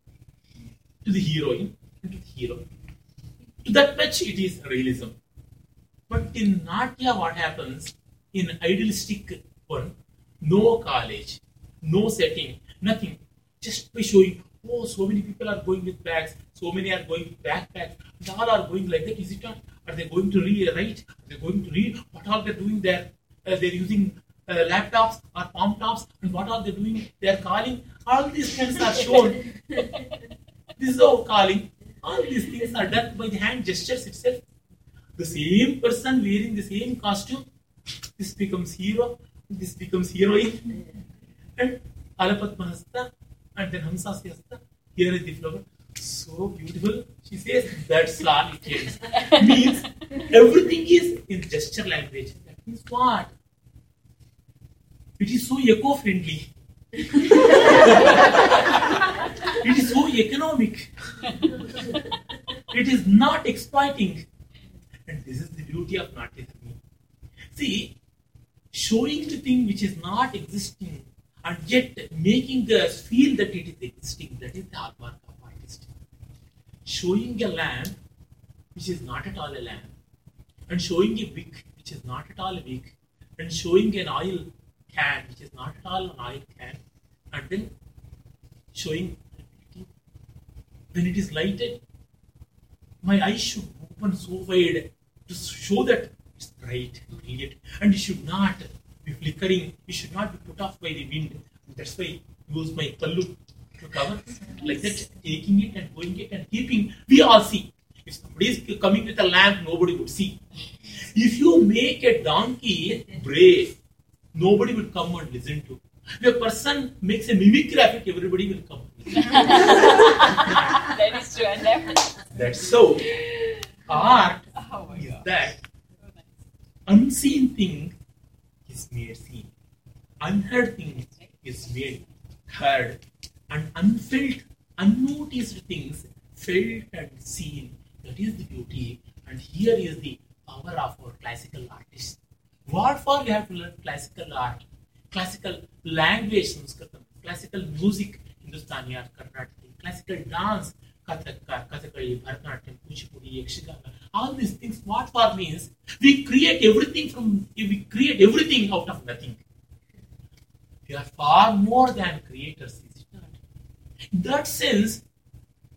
to the heroine and to the hero. To that much, it is realism. But in Natya, what happens in idealistic one? No college, no setting, nothing. Just by showing, oh, so many people are going with bags, so many are going with backpacks, and all are going like that. Is it not? Are they going to read? Right? Are they going to read? What are they doing there? Uh, they're using uh, laptops or palm tops, and what are they doing? They are calling. All these things are shown. this is how calling. All these things are done by the hand gestures itself. The same person wearing the same costume, this becomes hero, this becomes heroine, and Alapadmahasta, and then Hamsasyasta, here is the flower. So beautiful. She says that's all it is. means everything is in gesture language. That means what? It is so eco-friendly. It is so economic. it is not exploiting. And this is the beauty of Natya See, showing the thing which is not existing and yet making us feel that it is existing, that is the hallmark of artist. Showing a lamp which is not at all a lamp, and showing a wick which is not at all a wick, and showing an oil can which is not at all an oil can, and then showing when it is lighted, my eyes should open so wide to show that it's bright, brilliant, and it should not be flickering, it should not be put off by the wind. That's why I use my pallu to cover like that, taking it and going it and keeping. We all see. If somebody is coming with a lamp, nobody would see. If you make a donkey brave, nobody will come and listen to. If a person makes a mimicry of it, everybody will come. that is true. And. That's so. Art Oh is that unseen thing is made seen, unheard thing is made heard, and unfelt, unnoticed things felt and seen. That is the beauty, and here is the power of our classical artists. For we have to learn classical art, classical language, Sanskritam, classical music, Hindustani or classical dance, Kathak, Kathakali, Bharatanatyam, Kuchipudi, Yakshagana, all these things. What means we create everything from we create everything out of nothing. We are far more than creators? In that sense,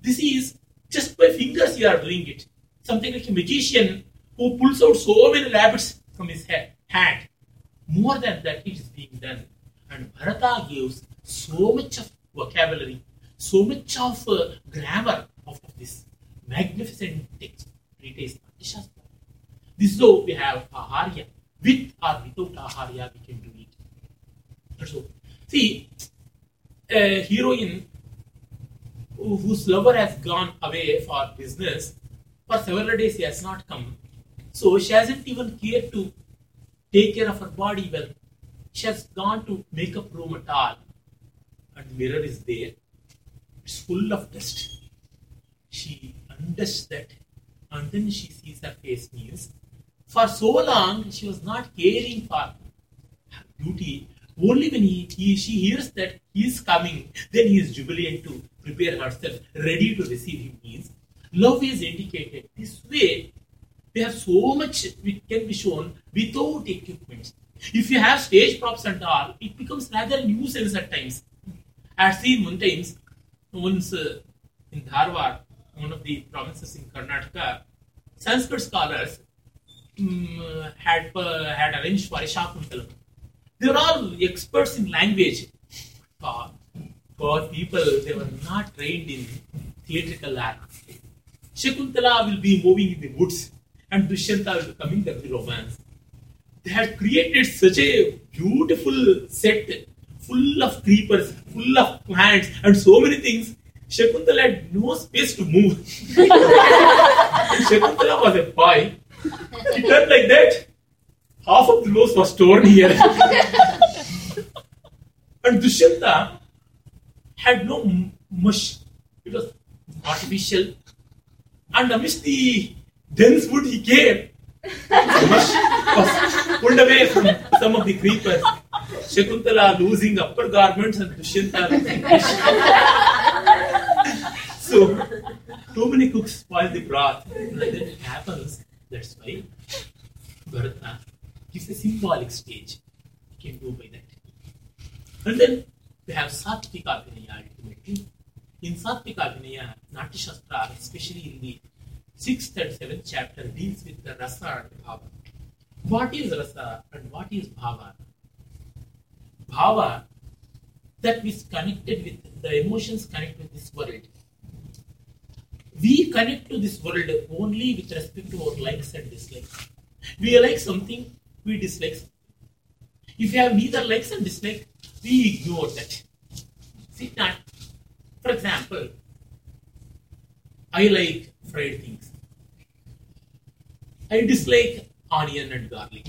this is just by fingers you are doing it. Something like a magician who pulls out so many rabbits from his head, hand. More than that, it is being done. And Bharata gives so much of vocabulary, so much of uh, grammar of this magnificent text. Treatise Natyashastra. This is how we have Aharya. With or without Aharya, we can do it. All. See, a heroine whose lover has gone away for business, for several days he has not come. So she hasn't even cared to take care of her body well. She has gone to makeup room at all. And the mirror is there. It's full of dust. She undusts that and then she sees her face means for so long she was not caring for her beauty. Only when he, he she hears that he is coming, then he is jubilant to prepare herself, ready to receive him means love is indicated. This way, we have so much which can be shown without equipment. If you have stage props and all, it becomes rather nuisance at times. I have seen one times once uh, in Dharwad, one of the provinces in Karnataka, Sanskrit scholars um, had uh, had arranged for a Shakuntalam. They were all experts in language. For, for people, they were not trained in theatrical art. Shakuntala will be moving in the woods, and Dushyanta will be coming there with romance. They had created such a beautiful set, full of creepers, full of plants, and so many things. Shakuntala had no space to move. Shakuntala was a boy. He turned like that. Half of the nose was torn here. and Dushyanta had no mush. It was artificial. And amidst the dense wood he mush was pulled away from some of the creepers. Shakuntala losing upper garments and Dushyanta losing so, too many cooks spoil the broth. And then it happens. That's why Bharata gives a symbolic stage. You can go by that. And then we have Satvika Vinaya ultimately. In Satvika Vinaya, Natya Shastra, especially in the sixth and seventh chapter, deals with the rasa and bhava. What is rasa and what is bhava? Bhava that is connected with the emotions connected with this world. We connect to this world only with respect to our likes and dislikes. We like something, we dislike something. If you have neither likes and dislikes, we ignore that. See that? For example, I like fried things. I dislike onion and garlic.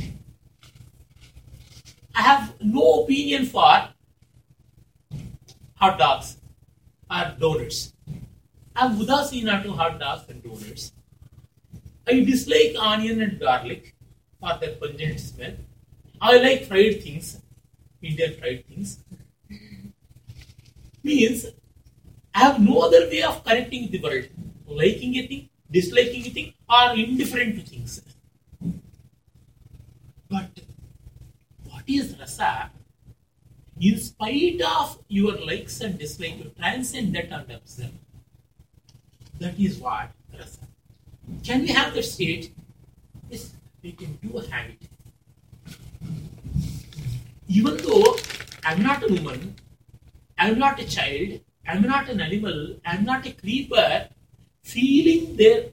I have no opinion for hot dogs or donuts. I'm udasina to hot dogs and donuts. I dislike onion and garlic for their pungent smell. I like fried things, Indian fried things. Means I have no other way of connecting with the world. Liking a thing, disliking a thing, or indifferent to things. But what is rasa? In spite of your likes and dislikes, you transcend that and observe. That is what rasa. Can we have that state? Yes, we can do have it. Even though I'm not a woman, I'm not a child, I'm not an animal, I'm not a creeper, feeling their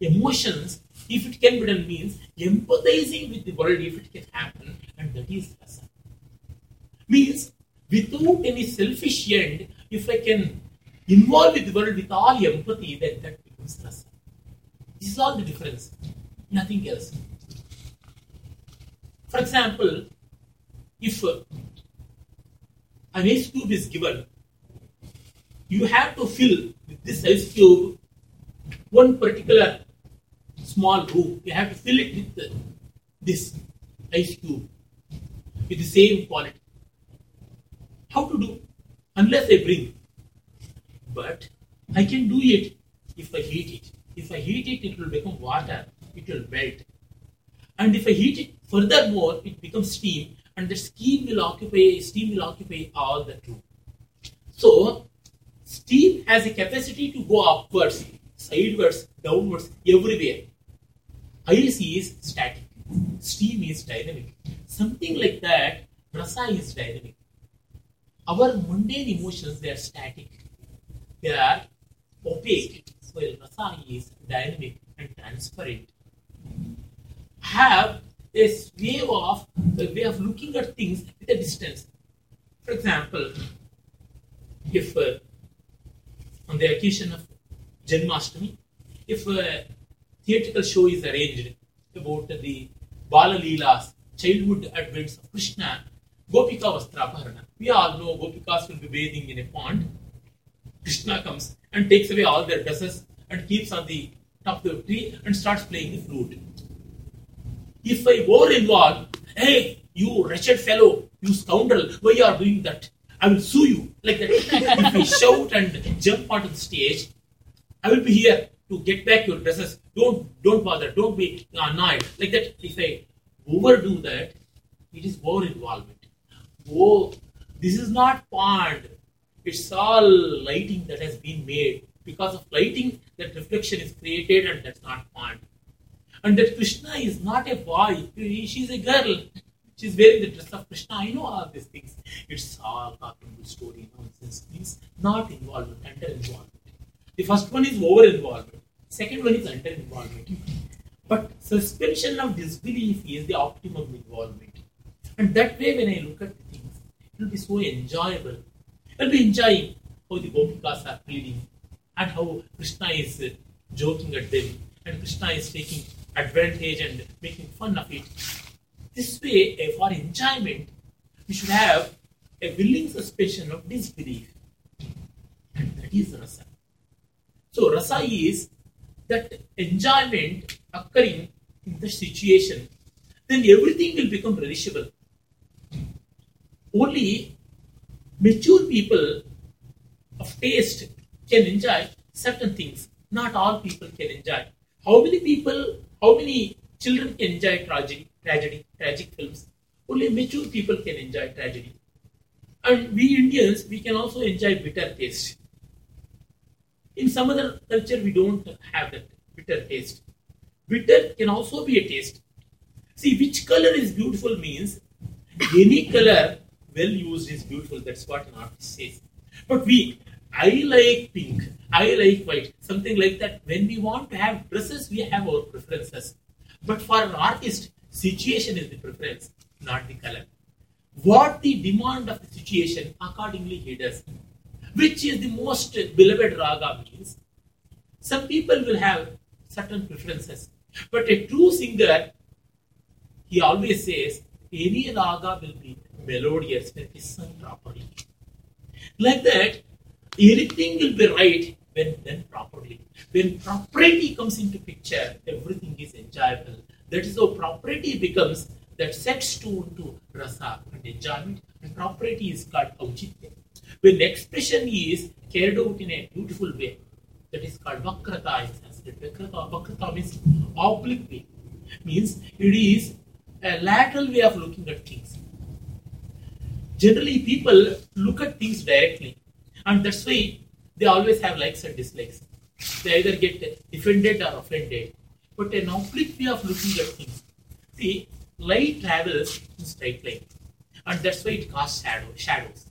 emotions, if it can be done, means empathizing with the world if it can happen, and that is rasa. Means without any selfish end, if I can involve with the world with all empathy, then that becomes rasa. This is all the difference, nothing else. For example, if an ice cube is given, you have to fill with this ice cube one particular small room. You have to fill it with uh, this ice cube with the same quality. How to do? Unless I bring. But I can do it if I heat it. If I heat it, it will become water. It will melt. And if I heat it furthermore, it becomes steam, and the steam will occupy steam will occupy all the room. So steam has a capacity to go upwards, sidewards, downwards, everywhere. Ice is static. Steam is dynamic. Something like that, rasa is dynamic. Our mundane emotions, they are static. They are opaque. While rasa is dynamic and transparent. Have this way of a way of looking at things with a distance. For example, if uh, on the occasion of Janmashtami, if a theatrical show is arranged about the Bala Leelas, childhood advents of Krishna, Gopika Vastraharana. We all know Gopikas will be bathing in a pond. Krishna comes and takes away all their dresses and keeps on the top of the tree and starts playing the flute. If I were involved, hey, you wretched fellow, you scoundrel, why are you are doing that? I will sue you. Like that. if I shout and jump onto the stage, I will be here to get back your dresses. Don't don't bother. Don't be annoyed. Like that. If I overdo that, it is over involvement. Oh, this is not pond. It's all lighting that has been made. Because of lighting, that reflection is created, and that's not pond. And that Krishna is not a boy. She's a girl. She's wearing the dress of Krishna. I know all these things. It's all talking story nonsense. Means not involvement, under involvement. The first one is over involvement. Second one is under involvement. But suspension of disbelief is the optimum involvement. And that way, when I look at the things, it will be so enjoyable. I'll be enjoying how the Gopikas are pleading and how Krishna is uh, joking at them and Krishna is taking advantage and making fun of it. This way, for enjoyment, we should have a willing suspension of disbelief. And that is rasa. So, rasa is that enjoyment occurring in the situation, then everything will become relishable. Only mature people of taste can enjoy certain things. Not all people can enjoy. How many people, how many children can enjoy tragedy, tragedy, tragic films? Only mature people can enjoy tragedy. And we Indians, we can also enjoy bitter taste. In some other culture, we don't have that bitter taste. Bitter can also be a taste. See, which color is beautiful means any color well used is beautiful. That's what an artist says. But we, I like pink, I like white, something like that. When we want to have dresses, we have our preferences. But for an artist, situation is the preference, not the color. What the demand of the situation, accordingly he does. Which is the most beloved raga means Some people will have certain preferences, but a true singer, he always says, any raga will be melodious when it is sung properly. Like that, anything will be right when done properly. When propriety comes into picture, everything is enjoyable. That is how property becomes that sets tone to rasa and enjoyment, and property is called auchitya. When expression is carried out in a beautiful way, that is called vakrata in Sanskrit. Vakrata, vakrata means oblique way. Means it is a lateral way of looking at things. Generally, people look at things directly, and that's why they always have likes and dislikes. They either get offended or offended. But an oblique way of looking at things. See, light travels in straight line, and that's why it casts shadow, shadows.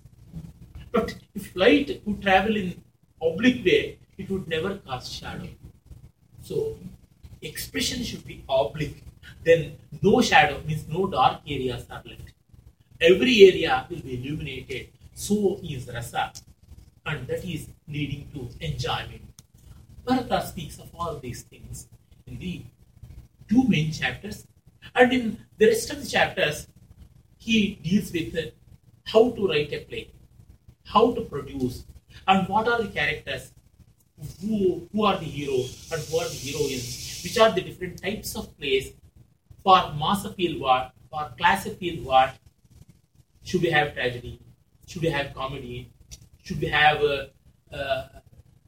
But if light would travel in oblique way, it would never cast shadow. So, expression should be oblique. Then no shadow means no dark areas are left. Every area will be illuminated. So is rasa, and that is leading to enjoyment. Bharata speaks of all these things in the two main chapters, and in the rest of the chapters, he deals with how to write a play, how to produce, and what are the characters, who, who are the heroes and who are the heroines, which are the different types of plays. For mass appeal, what? For class appeal, what? Should we have tragedy? Should we have comedy? Should we have uh, uh,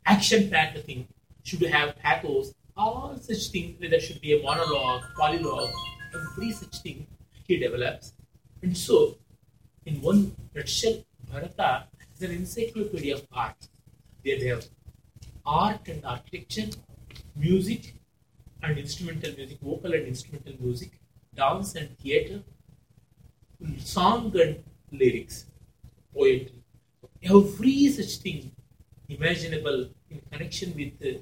action packed thing? Should we have pathos? All such things, whether should be a monologue, polylogue, every such thing he develops. And so, in one nutshell, Bharata is an encyclopedia of art. There they have art and architecture, music and instrumental music, vocal and instrumental music, dance and theatre, song and lyrics, poetry. Every such thing imaginable in connection with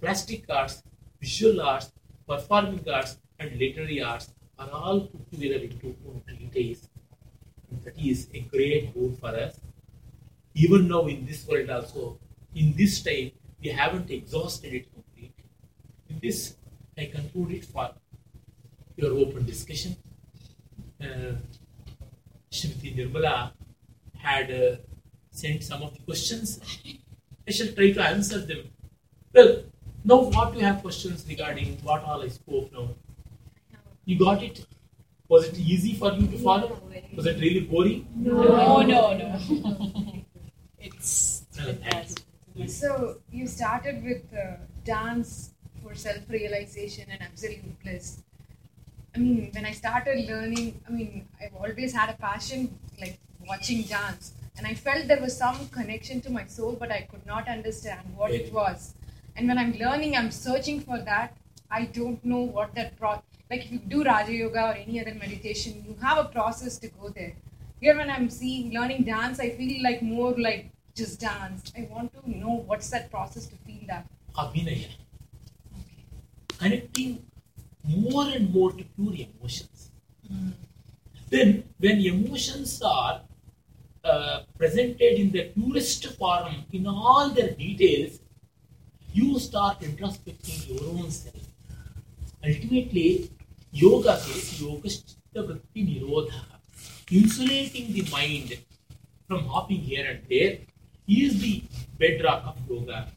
plastic arts, visual arts, performing arts, and literary arts are all put together into one treatise. That is a great boon for us. Even now in this world also, in this time, we haven't exhausted it completely. With this, I conclude it for your open discussion. Uh, Shrimati Nirmala had uh, sent some of the questions. I shall try to answer them. Well, now what do you have questions regarding what all I spoke now? You got it? Was it easy for you to follow? Was it really boring? No, no, no. it's No, thank you. So you started with uh, dance for self-realization and absolute bliss. I mean, when I started learning, I mean, I've always had a passion like watching dance, and I felt there was some connection to my soul, but I could not understand what it was. And when I'm learning, I'm searching for that. I don't know what that pro. Like if you do Raja Yoga or any other meditation, you have a process to go there. Here, when I'm seeing learning dance, I feel like more like just dance. I want to know what's that process to feel that. Abhinaya. Connecting more and more to pure emotions. Then, when emotions are uh, presented in the purest form, in all their details, you start introspecting your own self. Ultimately, yoga says yoga vritti nirodha, insulating the mind from hopping here and there is the bedrock of yoga.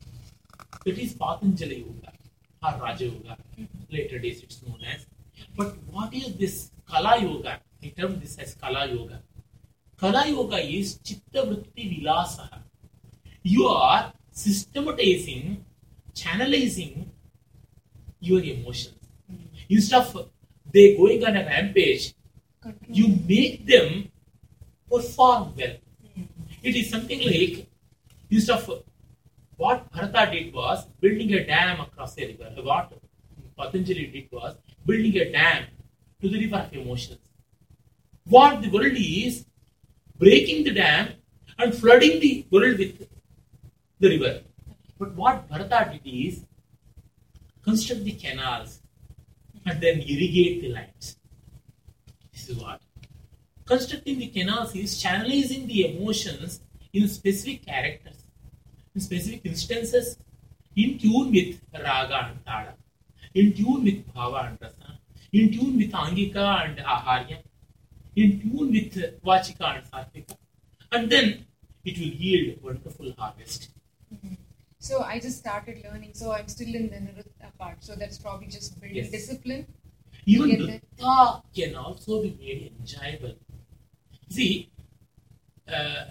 That is Patanjali Yoga or Raja Yoga. Later days it's known as. But what is this Kala Yoga? I term this as Kala Yoga. Kala Yoga is Chitta Vritti Vilasa. You are systematizing, channelizing your emotions. Instead of they going on a rampage, you make them perform well. Hmm. It is something like instead of what Bharata did was building a dam across a river. What Patanjali did was building a dam to the river of emotions. What the world is breaking the dam and flooding the world with the river. But what Bharata did is construct the canals and then irrigate the lands. This is what. Constructing the canals is channelizing the emotions in specific characters, in specific instances, in tune with Raga and Tala, in tune with Bhava and Rasa, in tune with Angika and Aharya, in tune with Vachika and Satvika, and then it will yield a wonderful harvest. Mm-hmm. So I just started learning. So I'm still in the Nritta part. So that's probably just building Yes. discipline. Even Get it. Nritta can also be very enjoyable. See, uh,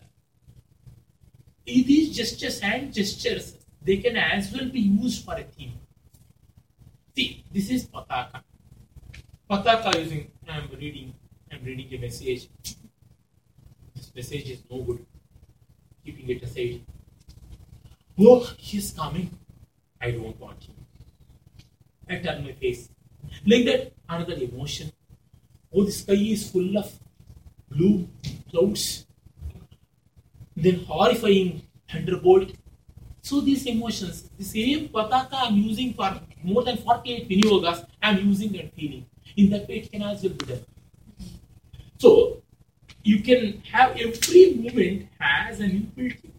these gestures and gestures, they can as well be used for a theme. See, this is Pataka. Pataka using, I'm reading, I'm reading a message. This message is no good. Keeping it aside. Oh, he's coming. I don't want him. I turn my face. Like that, another emotion. Oh, the sky is full of blue clouds. Then horrifying thunderbolt. So these emotions, the same pataka I'm using for more than 48 vinyogas, I'm using and feeling. In that way, it can as well be done. So you can have every moment has an emotion.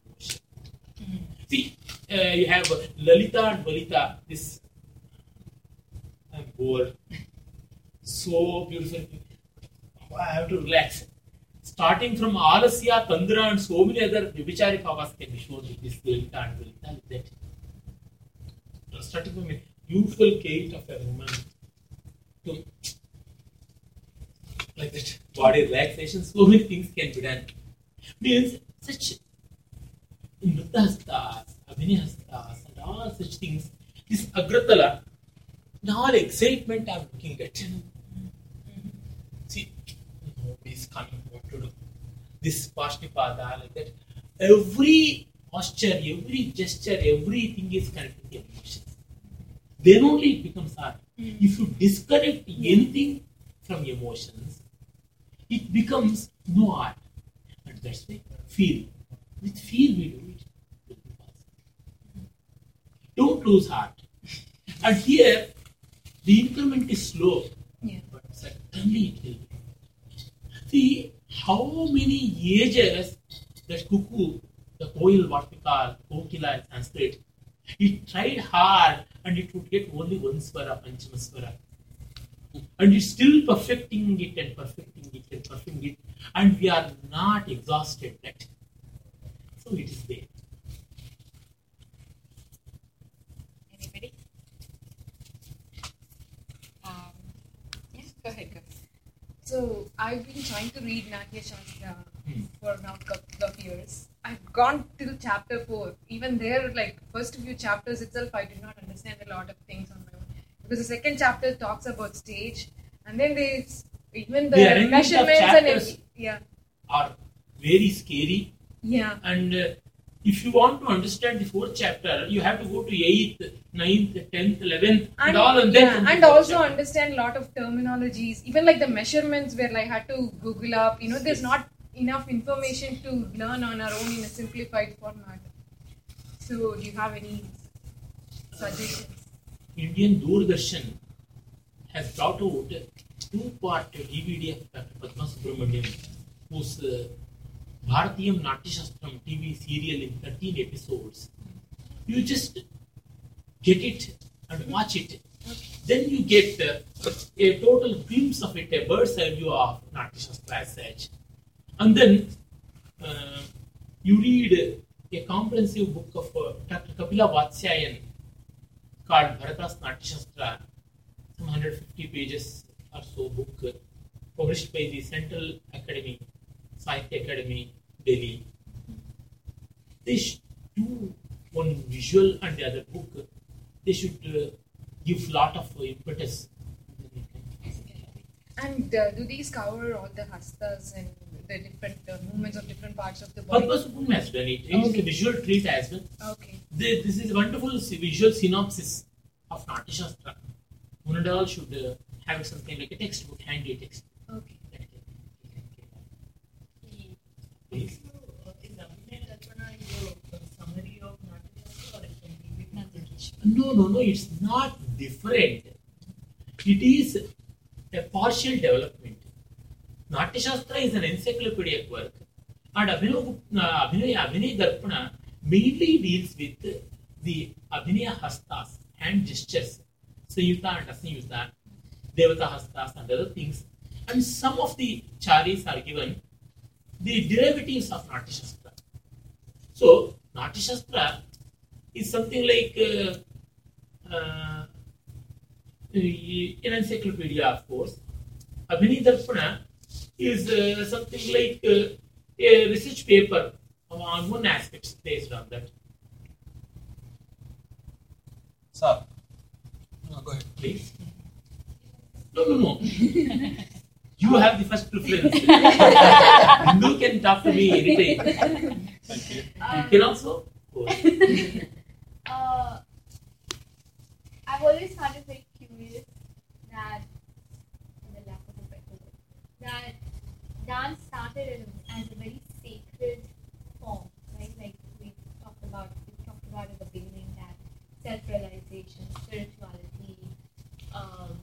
See, uh, you have Lalita and Valita. This I'm bored. So beautiful. I have to relax. Starting from Alasya, Tandra, and so many other Vyabhichari Bhavas can be shown with this Lalita and Valita. That. Starting from a beautiful gait of a woman to like that body relaxation, so many things can be done. Means such Nritahastas, Abhinayastas, and all such things. This Agratala, and all excitement I'm looking at. See, nobody is coming, what to do? This Pashnipada, like that. Every posture, every gesture, everything is connected to emotions. Then only it becomes art. If you disconnect anything from emotions, it becomes no art. And that's why feel. With feel we do it. It will be possible. Don't lose heart. And here, the increment is slow, Yeah. but certainly it will be. See how many ages that cuckoo, the koil, what we call kokila in Sanskrit, it tried hard and it would get only one swara, panchama swara. And it's still perfecting it and perfecting it and perfecting it, and we are not exhausted yet. So it is there. Anybody? Um, yeah, go ahead, go. So I've been trying to read Natya Shastra Hmm. for now a couple of years. I've gone till chapter four. Even there, like first few chapters itself, I did not understand a lot of things on my own because the second chapter talks about stage, and then there's even the, The arrangement of measurements and every, yeah, Are very scary yeah, And uh, if you want to understand the fourth chapter, you have to go to eighth, ninth, tenth, eleventh, and, and, all, and yeah, and also chapter. understand a lot of terminologies. Even like the measurements, where I had to Google up. You know, there's not enough information to learn on our own in a simplified format. So, do you have any suggestions? Indian Doordarshan has brought out two-part DVD of Dr. Padma Subramaniam, whose uh, Bharatiyam Natya Shastram TV serial in 13 episodes. You just get it and watch it. Then you get uh, a total glimpse of it, a bird's eye view of Natya Shastra as such. And then uh, you read a comprehensive book of uh, Dr. Kapila Vatsyayan called Bharata's Natya Shastra, some 150 pages or so book, published by the Central Academy, Sahitya Academy, Delhi. They should do one visual and the other book. They should uh, give a lot of uh, impetus. And uh, do these cover all the hastas and the different uh, movements of different parts of the body? Padma Subramaniam has done it. It is Okay. a visual treat as well. Okay. They, this is a wonderful visual synopsis of Natya Shastra. One and all should uh, have something like a textbook, handy text. Okay. that can- can get on. Please. No, no, no, it's not different. It is a partial development. Natya Shastra is an encyclopedic work. And uh, Abhinay, Abhinay Darpana mainly deals with the Abhinaya Hastas, hand gestures, Sayuta and Asayuta, Devata Hastas and other things. And some of the charis are given the derivatives of Natyashastra. So, Natyashastra is something like uh, uh, an encyclopedia, of course. Abhinay Darpana is uh, something like uh, a research paper on one aspect based on that. Sir. No, go ahead. Please. No, no, no. you have the first preference. you can talk to me anytime. Thank you. You can also. Go ahead. uh, I've always found it very curious that, for the lack of a better word, that dance started as, as a very sacred form, right? Like we talked about, we talked about at the beginning that self-realization, spirituality, um,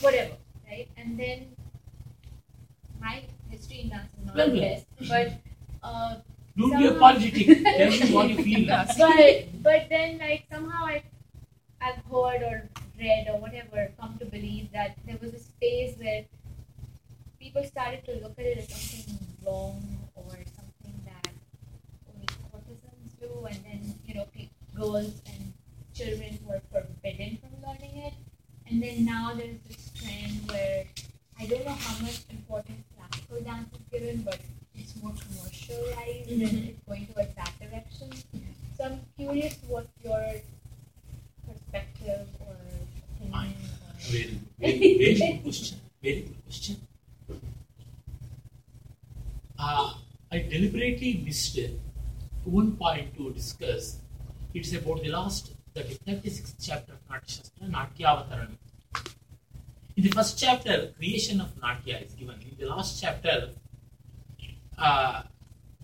whatever, right? And then my history in dance is not Well, the best, but uh, Don't be Somehow- apologetic. Tell me what you feel. but but then like somehow I I've heard or read or whatever come to believe that there was a space where people started to look at it as something wrong or something that only courtesans do and then you know girls and children were forbidden from learning it and then now there's this trend where I don't know how much importance classical dance is given but it's more commercialized and it's going towards that direction. So I'm curious what your perspective or opinion or Very, very, very good question. Very good question. Uh, I deliberately missed one point to discuss. It's about the last, the 36th chapter of Natya Shastra, Natyavataran. In the first chapter, creation of Natya is given. In the last chapter, uh,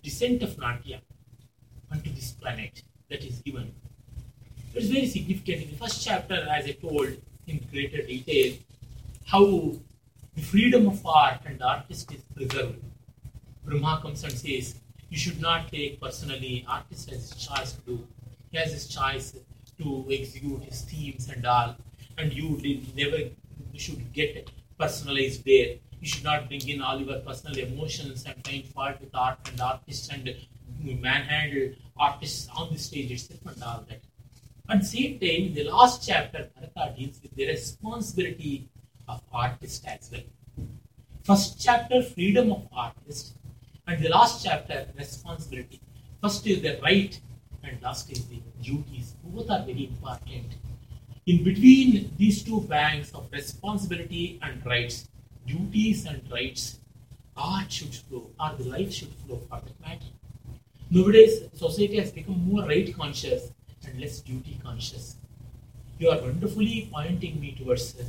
descent of Natya onto this planet that is given. It's very significant. In the first chapter, as I told in greater detail, how the freedom of art and artist is preserved. Brahma comes and says, you should not take personally, artist has his choice to do. He has his choice to execute his themes and all, and you never should get personalized there. You should not bring in all your personal emotions and find fault with art and artists and manhandle artists on the stage itself and all that. At the same time, in the last chapter, Bharata deals with the responsibility of artist as well. First chapter, freedom of artist, and the last chapter, responsibility. First is the right, and last is the duties. Both are very important. In between these two banks of responsibility and rights, duties and rights, art should flow, or the life should flow for that matter. Nowadays, society has become more right conscious and less duty conscious. You are wonderfully pointing me towards uh,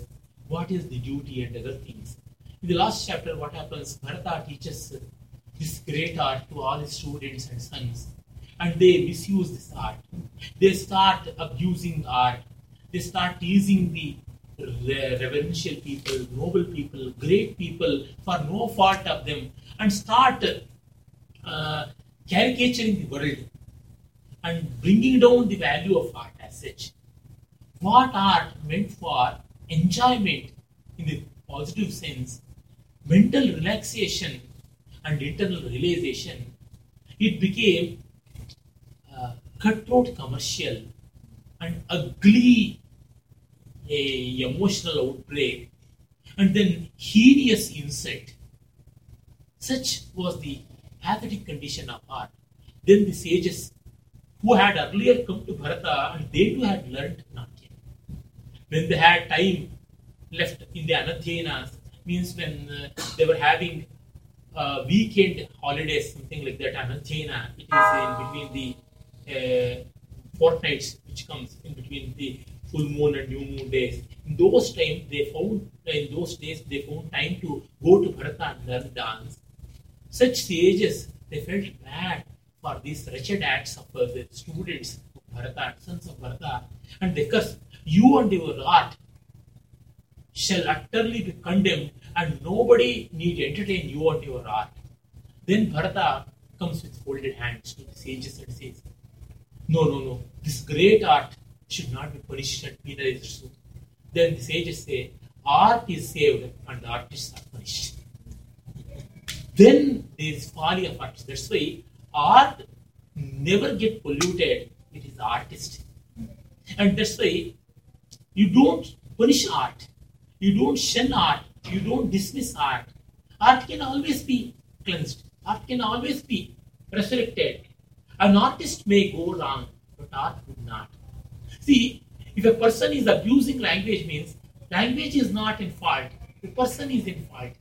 what is the duty and other things. In the last chapter, what happens? Bharata teaches uh, this great art to all his students and sons, and they misuse this art. They start abusing art. They start teasing the re- reverential people, noble people, great people for no fault of them, and start uh, caricaturing the world and bringing down the value of art as such. What art meant for enjoyment in the positive sense, mental relaxation and internal realization, it became cutthroat commercial and ugly a emotional outbreak and then hideous insult. Such was the pathetic condition of art. Then the sages who had earlier come to Bharata and they too had learnt Natya. When they had time left in the Anadhyanas, means when uh, they were having uh, weekend holidays, something like that, Anadhyana, it is in between the fortnights which comes in between the full moon and new moon days. In those times, they found, in those days, they found time to go to Bharata and learn dance. Such sages, they felt bad for these wretched acts of uh, the students of Bharata, sons of Bharata, and they curse, you and your art shall utterly be condemned, and nobody need entertain you and your art. Then Bharata comes with folded hands to the sages and says, no, no, no, this great art should not be punished and penalized. Then the sages say, art is saved and the artists are punished. then there is folly of artists. That's why art never get polluted. It is artist. And that's why you don't punish art. You don't shun art. You don't dismiss art. Art can always be cleansed. Art can always be resurrected. An artist may go wrong, but art would not. See, if a person is abusing language means language is not in fault. The person is in fault.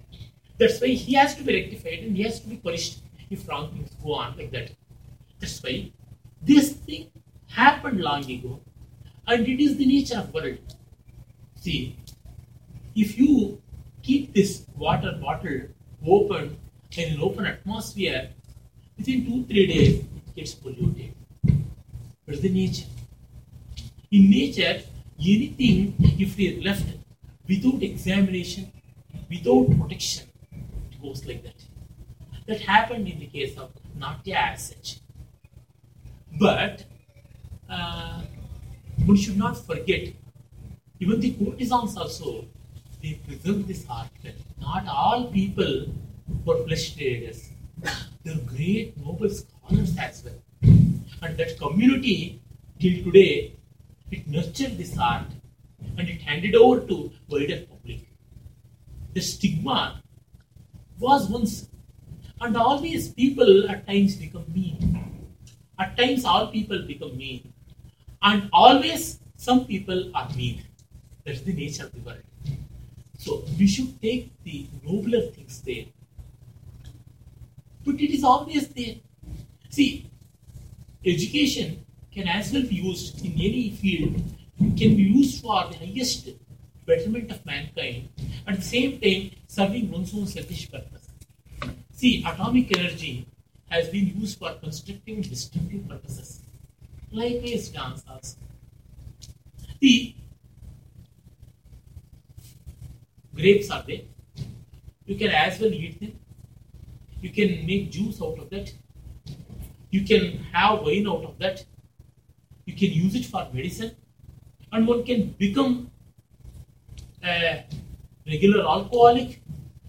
That's why he has to be rectified and he has to be punished if wrong things go on like that. That's why this thing happened long ago and it is the nature of world. See, if you keep this water bottle open in an open atmosphere, within two, three days gets polluted. It's the nature. In nature, anything, if we are left without examination, without protection, it goes like that. That happened in the case of Natya as such. But uh, one should not forget, even the courtesans also, they preserve this art. Not all people were flesh traders. They are great noble scholars as well. And that community, till today, it nurtured this art and it handed over to wider public. The stigma was once, and all these people at times become mean. At times, all people become mean, and always some people are mean. That's the nature of the world. So we should take the nobler things there. But it is always there. See, education can as well be used in any field, it can be used for the highest betterment of mankind, at the same time serving one's own selfish purpose. See, atomic energy has been used for constructive and destructive purposes. Likewise, dance also. The grapes are there. You can as well eat them. You can make juice out of that. You can have wine out of that. You can use it for medicine. And one can become a regular alcoholic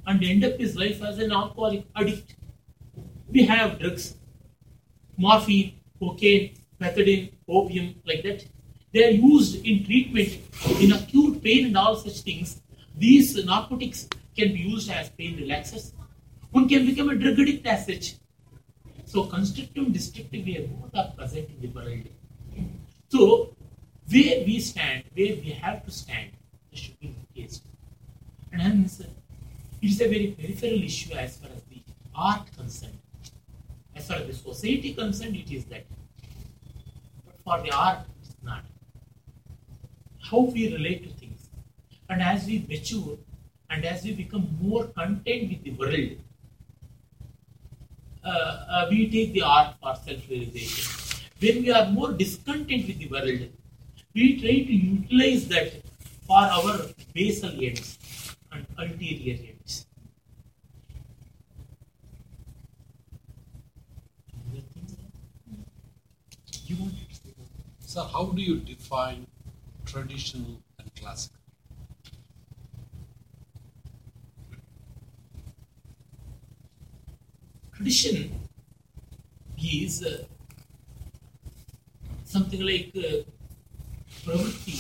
and end up his life as an alcoholic addict. We have drugs, morphine, cocaine, methadone, opium, like that. They are used in treatment in acute pain and all such things. These narcotics can be used as pain relaxers. One can become a drug addict as such. So constructive and destructive way both are present in the world. So where we stand, where we have to stand, this should be the case. And hence, it is a very peripheral issue as far as the art concerned. As far as the society concerned, it is that. But for the art, it's not. How we relate to things. And as we mature and as we become more content with the world, uh, uh, we take the art for self-realization. When we are more discontent with the world, we try to utilize that for our basal ends and ulterior ends. You want to say? So, how do you define traditional and classical? Tradition is uh, something like uh, pravritti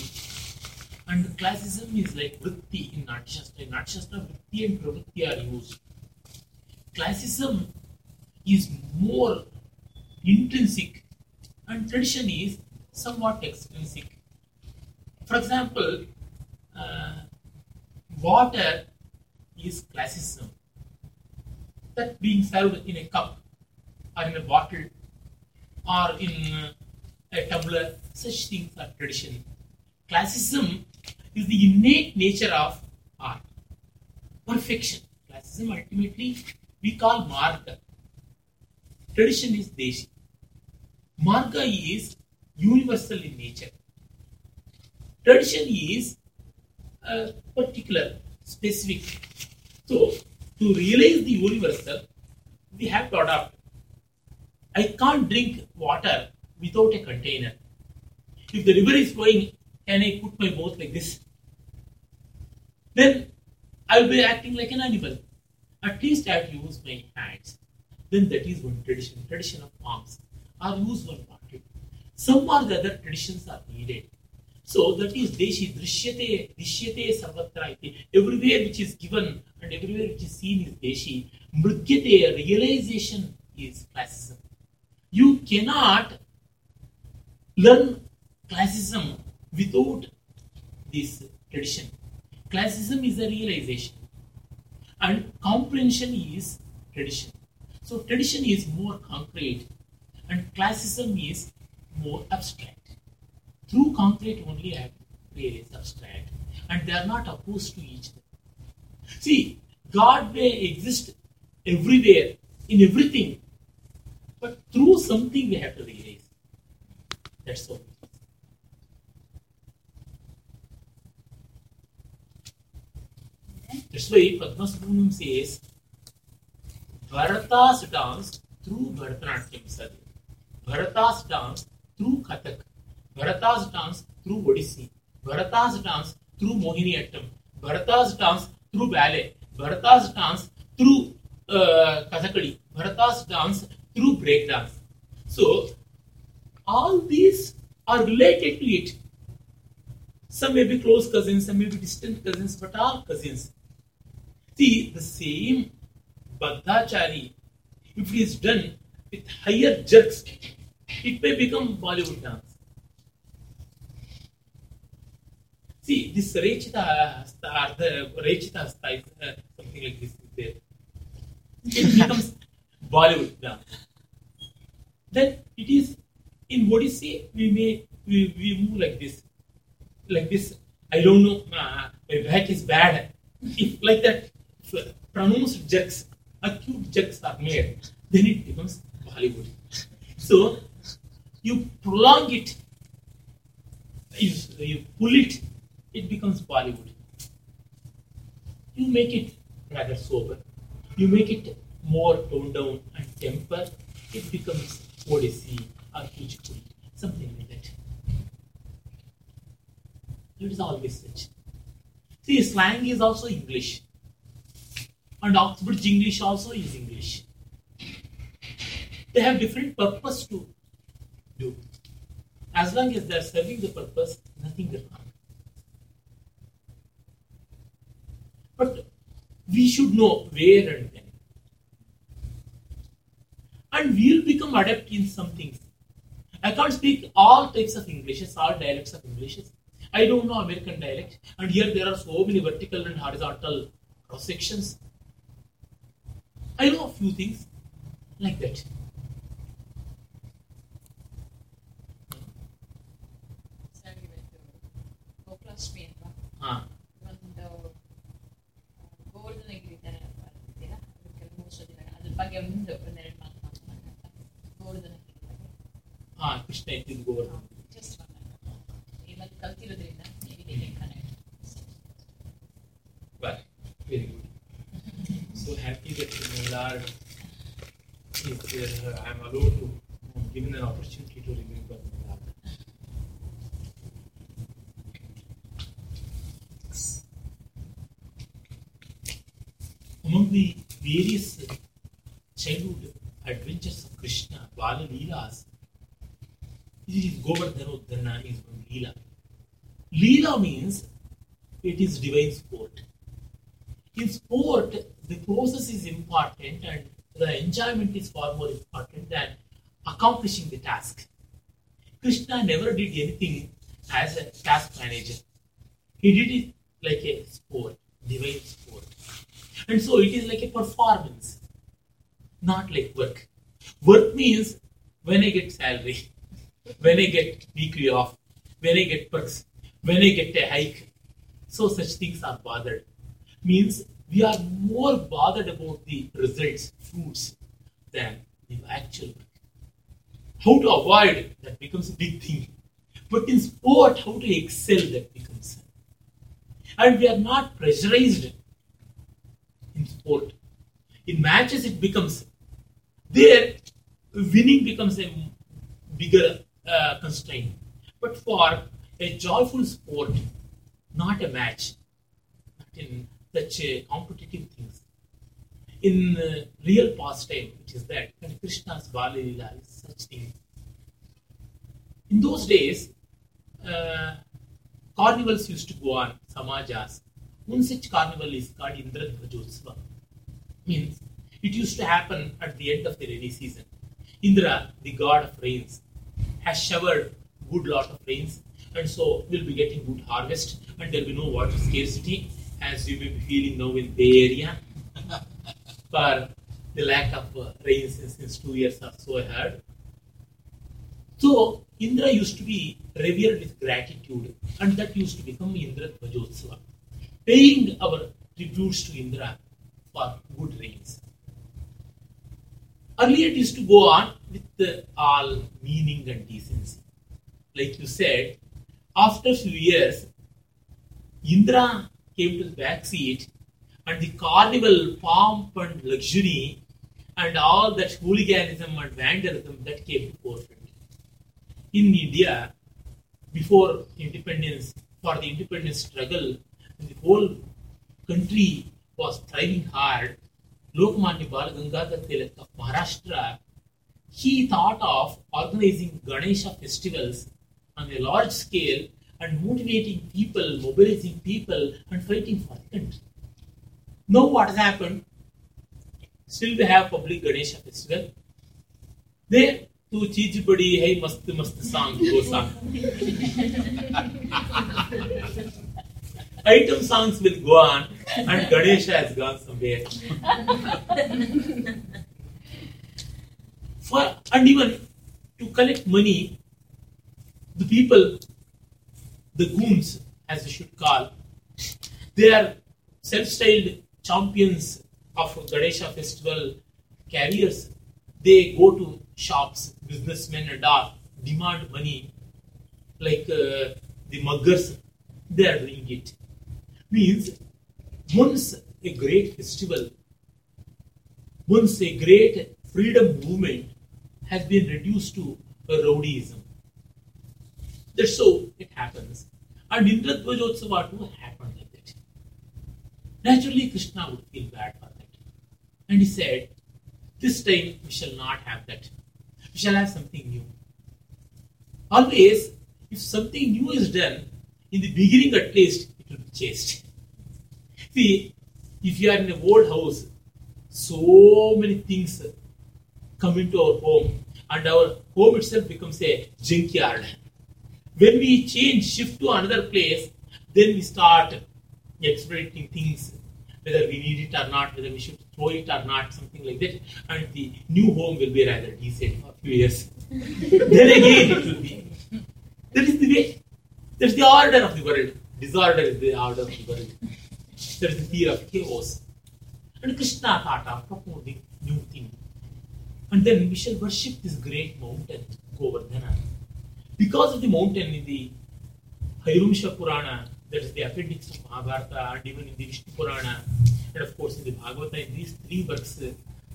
and classicism is like vritti in Natyashastra. In Natyashastra, vritti and pravritti are used. Classicism is more intrinsic and tradition is somewhat extrinsic. For example, uh, water is classicism that being served in a cup or in a bottle or in a tumbler, such things are tradition. Classicism is the innate nature of art. Perfection. Classicism ultimately we call marga. Tradition is deshi. Marga is universal in nature. Tradition is uh, particular, specific. So, to realize the universal, we have to adopt. I can't drink water without a container. If the river is flowing, can I put my mouth like this? Then I will be acting like an animal. At least I have to use my hands. Then that is one tradition, tradition of monks. I've used one part. Some or the other traditions are needed. So that is Deshi, Drishyate, Dishyate Sarvatra. Everywhere which is given and everywhere which is seen is Deshi. Mrigyate, realization is classicism. You cannot learn classicism without this tradition. Classicism is a realization and comprehension is tradition. So tradition is more concrete and classicism is more abstract. Through concrete only I realize abstract and they are not opposed to each other. See, God may exist everywhere, in everything, but through something we have to realize. That's all. That's why Padmasubramaniam says, Bharata's dance through Bharatanatyam Sadhu. Bharata's dance through Kathak. Bharata's dance through Odissi. Bharata's dance through Mohiniyattam. Bharata's dance through ballet. Bharata's dance through uh, Kathakali. Bharata's dance through breakdance. So, all these are related to it. Some may be close cousins, some may be distant cousins, but all cousins. See, the same Badhachari, if it is done with higher jerks, it may become Bollywood dance. See, this Rechita Hasta, or the Rechita Hasta is uh, something like this there. It becomes Bollywood dance. Then it is in Odissi, we may we, we move like this. Like this. I don't know, uh, my back is bad. If like that, pronounced jerks, acute jerks are made, then it becomes Bollywood. So you prolong it, you, you pull it, it becomes Bollywood. You make it rather sober. You make it more toned down and temper, it becomes Odissi or Kuchipudi, something like that. It is always such. See, slang is also English. And Oxbridge English also is English. They have different purpose to do. As long as they are serving the purpose, nothing is wrong. But we should know where and when. And we'll become adept in some things. I can't speak all types of Englishes, all dialects of Englishes. I don't know American dialect, and here there are so many vertical and horizontal cross sections. I know a few things like that. Ah. ಅದ್ರ ಬಗ್ಗೆ ಒಂದು ಒಂದೆರಡು ಮಾತು ಮಾತಾಡೋಣ ಗೋವರ್ಧನಗಿರಿ ಬಗ್ಗೆ ah, Krishna is Govardhan. Just ಇವತ್ತು ಕಲ್ತಿರೋದ್ರಿಂದ connect Well, very good. So happy that my Lord is there. I am allowed to I'm given an opportunity to remember my Lord. Among the various childhood adventures of Krishna, Bala Leelas, this is Govardhanodhana is one Leela. Leela means it is divine sport. In sport, the process is important and the enjoyment is far more important than accomplishing the task. Krishna never did anything as a task manager. He did it like a sport, divine sport. And so it is like a performance, not like work. Work means when I get salary, when I get weekly off, when I get perks, when I get a hike. So such things are bothered. Means we are more bothered about the results, fruits, than the actual work. How to avoid that becomes a big thing. But in sport, how to excel that becomes. And we are not pressurized in sport. In matches, it becomes there, winning becomes a bigger uh, constraint. But for a joyful sport, not a match, not in such uh, competitive things. In uh, real pastime, which is that, and Krishna's Bala Leela is such thing. In those days, uh, carnivals used to go on, samajas. One such carnival is called Indradvajotsava. Means it used to happen at the end of the rainy season. Indra, the god of rains, has showered good lot of rains, and so we'll be getting good harvest, and there'll be no water scarcity, as you may be feeling now in Bay Area, for the lack of uh, rains since two years or so I heard. So Indra used to be revered with gratitude, and that used to become Indra Dvajotsava, paying our tributes to Indra for good rains. Earlier it used to go on with all meaning and decency. Like you said, after a few years, Indra came to the back seat and the carnival pomp and luxury and all that hooliganism and vandalism that came forefront. In India, before independence, for the independence struggle, the whole country was thriving hard. Lokmanya Balagangadhar Tilak of Maharashtra, he thought of organizing Ganesha festivals on a large scale and motivating people, mobilizing people, and fighting for the country. Now, what has happened? Still, we have public Ganesha festival. There, tu cheez badi hai mast mast song goes on. Item songs will go on, and Ganesha has gone somewhere. For and even to collect money, the people, the goons, as we should call, they are self-styled champions of Ganesha festival carriers. They go to shops, businessmen and all, demand money, like uh, the muggers. They are doing it. Means once a great festival, once a great freedom movement has been reduced to a rowdyism. That's so it happens. And Indradvajotsava too happened like that. Naturally, Krishna would feel bad for that. And he said, This time we shall not have that. We shall have something new. Always, if something new is done, in the beginning at least, it will be chaste. See, if you are in a old house, so many things come into our home, and our home itself becomes a junkyard. When we change, shift to another place, then we start exploiting things, whether we need it or not, whether we should throw it or not, something like that. And the new home will be rather decent for a few years. then again it will be. That is the way. That's the order of the world. Disorder is the order of the world. That is the fear of chaos. And Krishna thought of proposing new thing. And then we shall worship this great mountain, Govardhana. Because of the mountain in the Harivamsha Purana, that is the appendix of Mahabharata, and even in the Vishnu Purana, and of course in the Bhagavata, in these three works,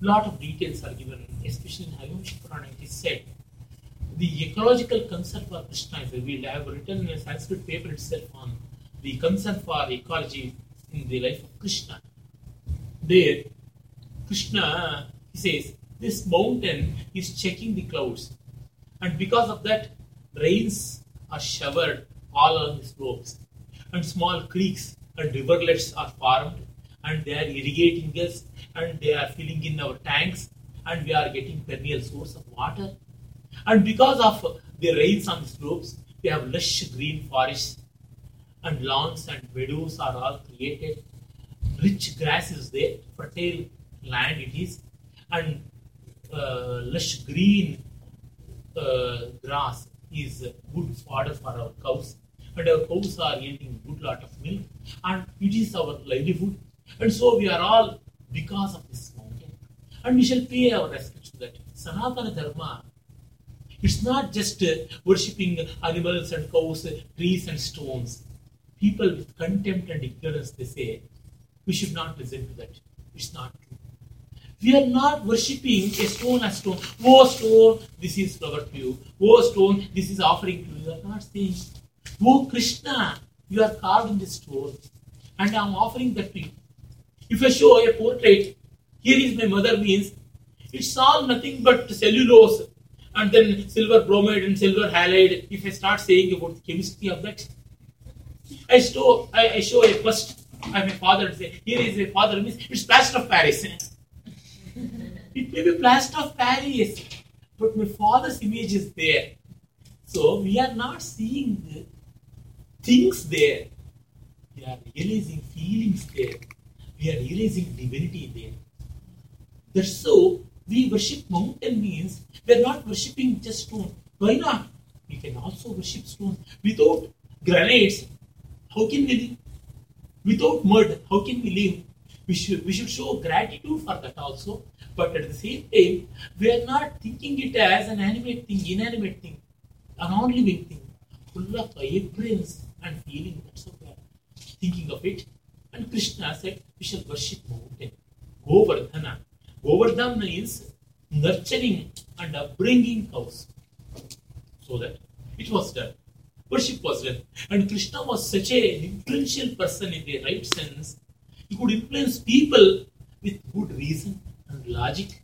lot of details are given, especially in Harivamsha Purana, it is said the ecological concern for Krishna is revealed. I have written a Sanskrit paper itself on the concern for ecology in the life of Krishna. There, Krishna, he says, this mountain is checking the clouds, and because of that, rains are showered all along the slopes, and small creeks and riverlets are formed, and they are irrigating us, and they are filling in our tanks, and we are getting perennial source of water. And because of the rains on the slopes, we have lush green forests, and lawns and meadows are all created. Rich grass is there, fertile land it is, and uh, lush green uh, grass is good fodder for our cows, and our cows are yielding good lot of milk, and it is our livelihood. And so we are all because of this mountain, and we shall pay our respects to that. Sanatana Dharma it's not just uh, worshipping animals and cows, uh, trees and stones. People with contempt and ignorance, they say, we should not listen to that. It's not true. We are not worshipping a stone as stone. Oh stone, this is flower to you. Oh stone, this is offering to you. You are not saying, Oh Krishna, you are carved in this stone, and I am offering that to you. If I show a portrait, here is my mother means it's all nothing but cellulose and then silver bromide and silver halide. If I start saying about the chemistry of that, I show I, I show a bust of my father say, here is a father means it's plaster of Paris. it may be plaster of Paris, but my father's image is there. So we are not seeing the things there. We are realizing feelings there. We are realizing divinity there. That's so we worship mountain means we are not worshipping just stone. Why not? We can also worship stone. Without granites, how can we live? Without mud, how can we live? We should, we should show gratitude for that also. But at the same time, we are not thinking it as an animate thing, inanimate thing, a non-living thing, full of vibrance and feeling. That's we are thinking of it. And Krishna said, we shall worship mountain. Govardhana. Govardhana means nurturing and upbringing cows. So that it was done. Worship was done. And Krishna was such an influential person in the right sense. He could influence people with good reason and logic.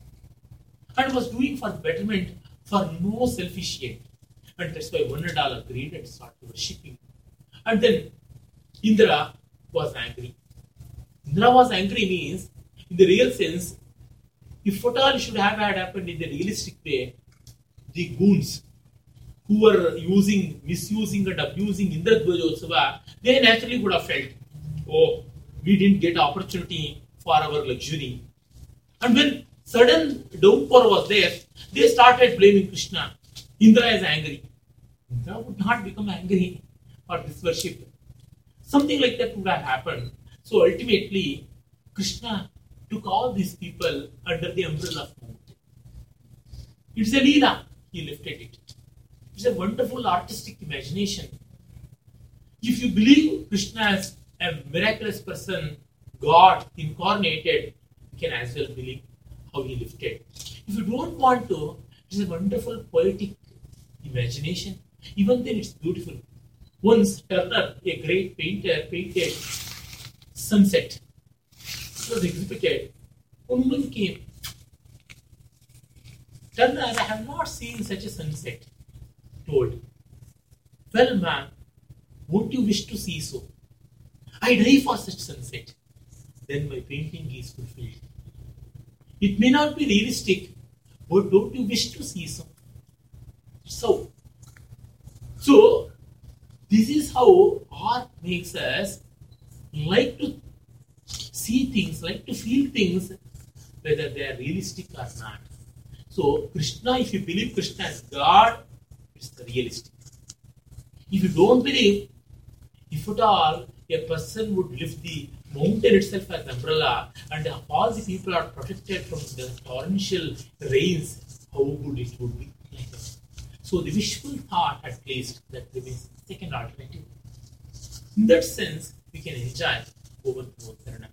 And was doing for betterment for no selfish end. And that's why Vanadal agreed and started worshipping. And then Indra was angry. Indra was angry means, in the real sense, if what all should have had happened in the realistic way, the goons who were using, misusing and abusing Indra Dvajotsava, they naturally would have felt, oh, we didn't get opportunity for our luxury. And when sudden downpour was there, they started blaming Krishna. Indra is angry. Indra would not become angry for this worship. Something like that would have happened. So ultimately, Krishna took all these people under the umbrella of mountain. It's a leela. He lifted it. It's a wonderful artistic imagination. If you believe Krishna as a miraculous person, God incarnated, you can as well believe how he lifted. If you don't want to, it's a wonderful poetic imagination. Even then, it's beautiful. Once Turner, a great painter, painted sunset. It was exhibited. One woman came. Turner, I have not seen such a sunset. Told. Well, ma'am, won't you wish to see so? I die for such sunset. Then my painting is fulfilled. It may not be realistic, but don't you wish to see so? So, so this is how art makes us like to see things, like to feel things, whether they are realistic or not. So, Krishna, if you believe Krishna as God, realistic. If you don't believe, if at all a person would lift the mountain itself as an umbrella and all the people are protected from the torrential rains, how good it would be. So the wishful thought at least that remains second alternative. In that sense, we can enjoy Govardhana.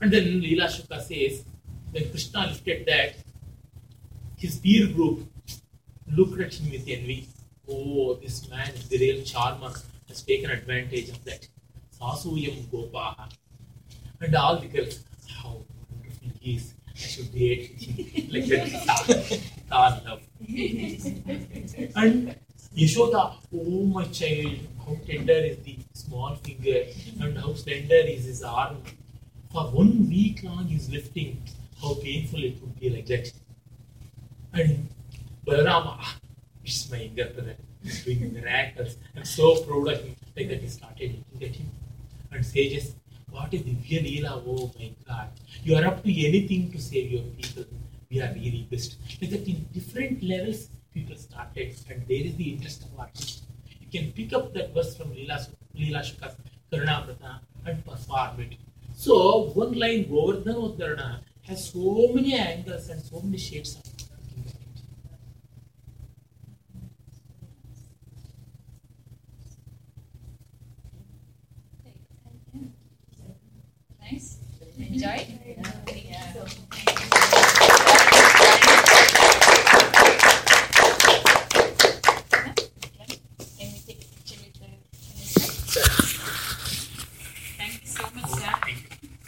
And then Leela Shuka says, when Krishna lifted that, his peer group looked at him with envy. Oh, this man the real charmer, has taken advantage of that. Sasuyam Gopaha. And all the girls, how wonderful he is. I should date him. like that. Star love. And Yashoda, oh my child, how tender is the small finger and how slender is his arm. For one week long he's lifting, how painful it would be like that. And Balarama, ah, it's my younger brother, he's doing miracles. I'm so proud of him. Like that he started looking at him. And sages, what is Divya Leela? Oh my God. You are up to anything to save your people. We are really best. Like that in different levels, people started. And there is the interest of. You can pick up that verse from Leela, Leela Shuka's Karnamrita and perform it. So one line Govardhana has so many angles and so many shades of looking at it. Nice.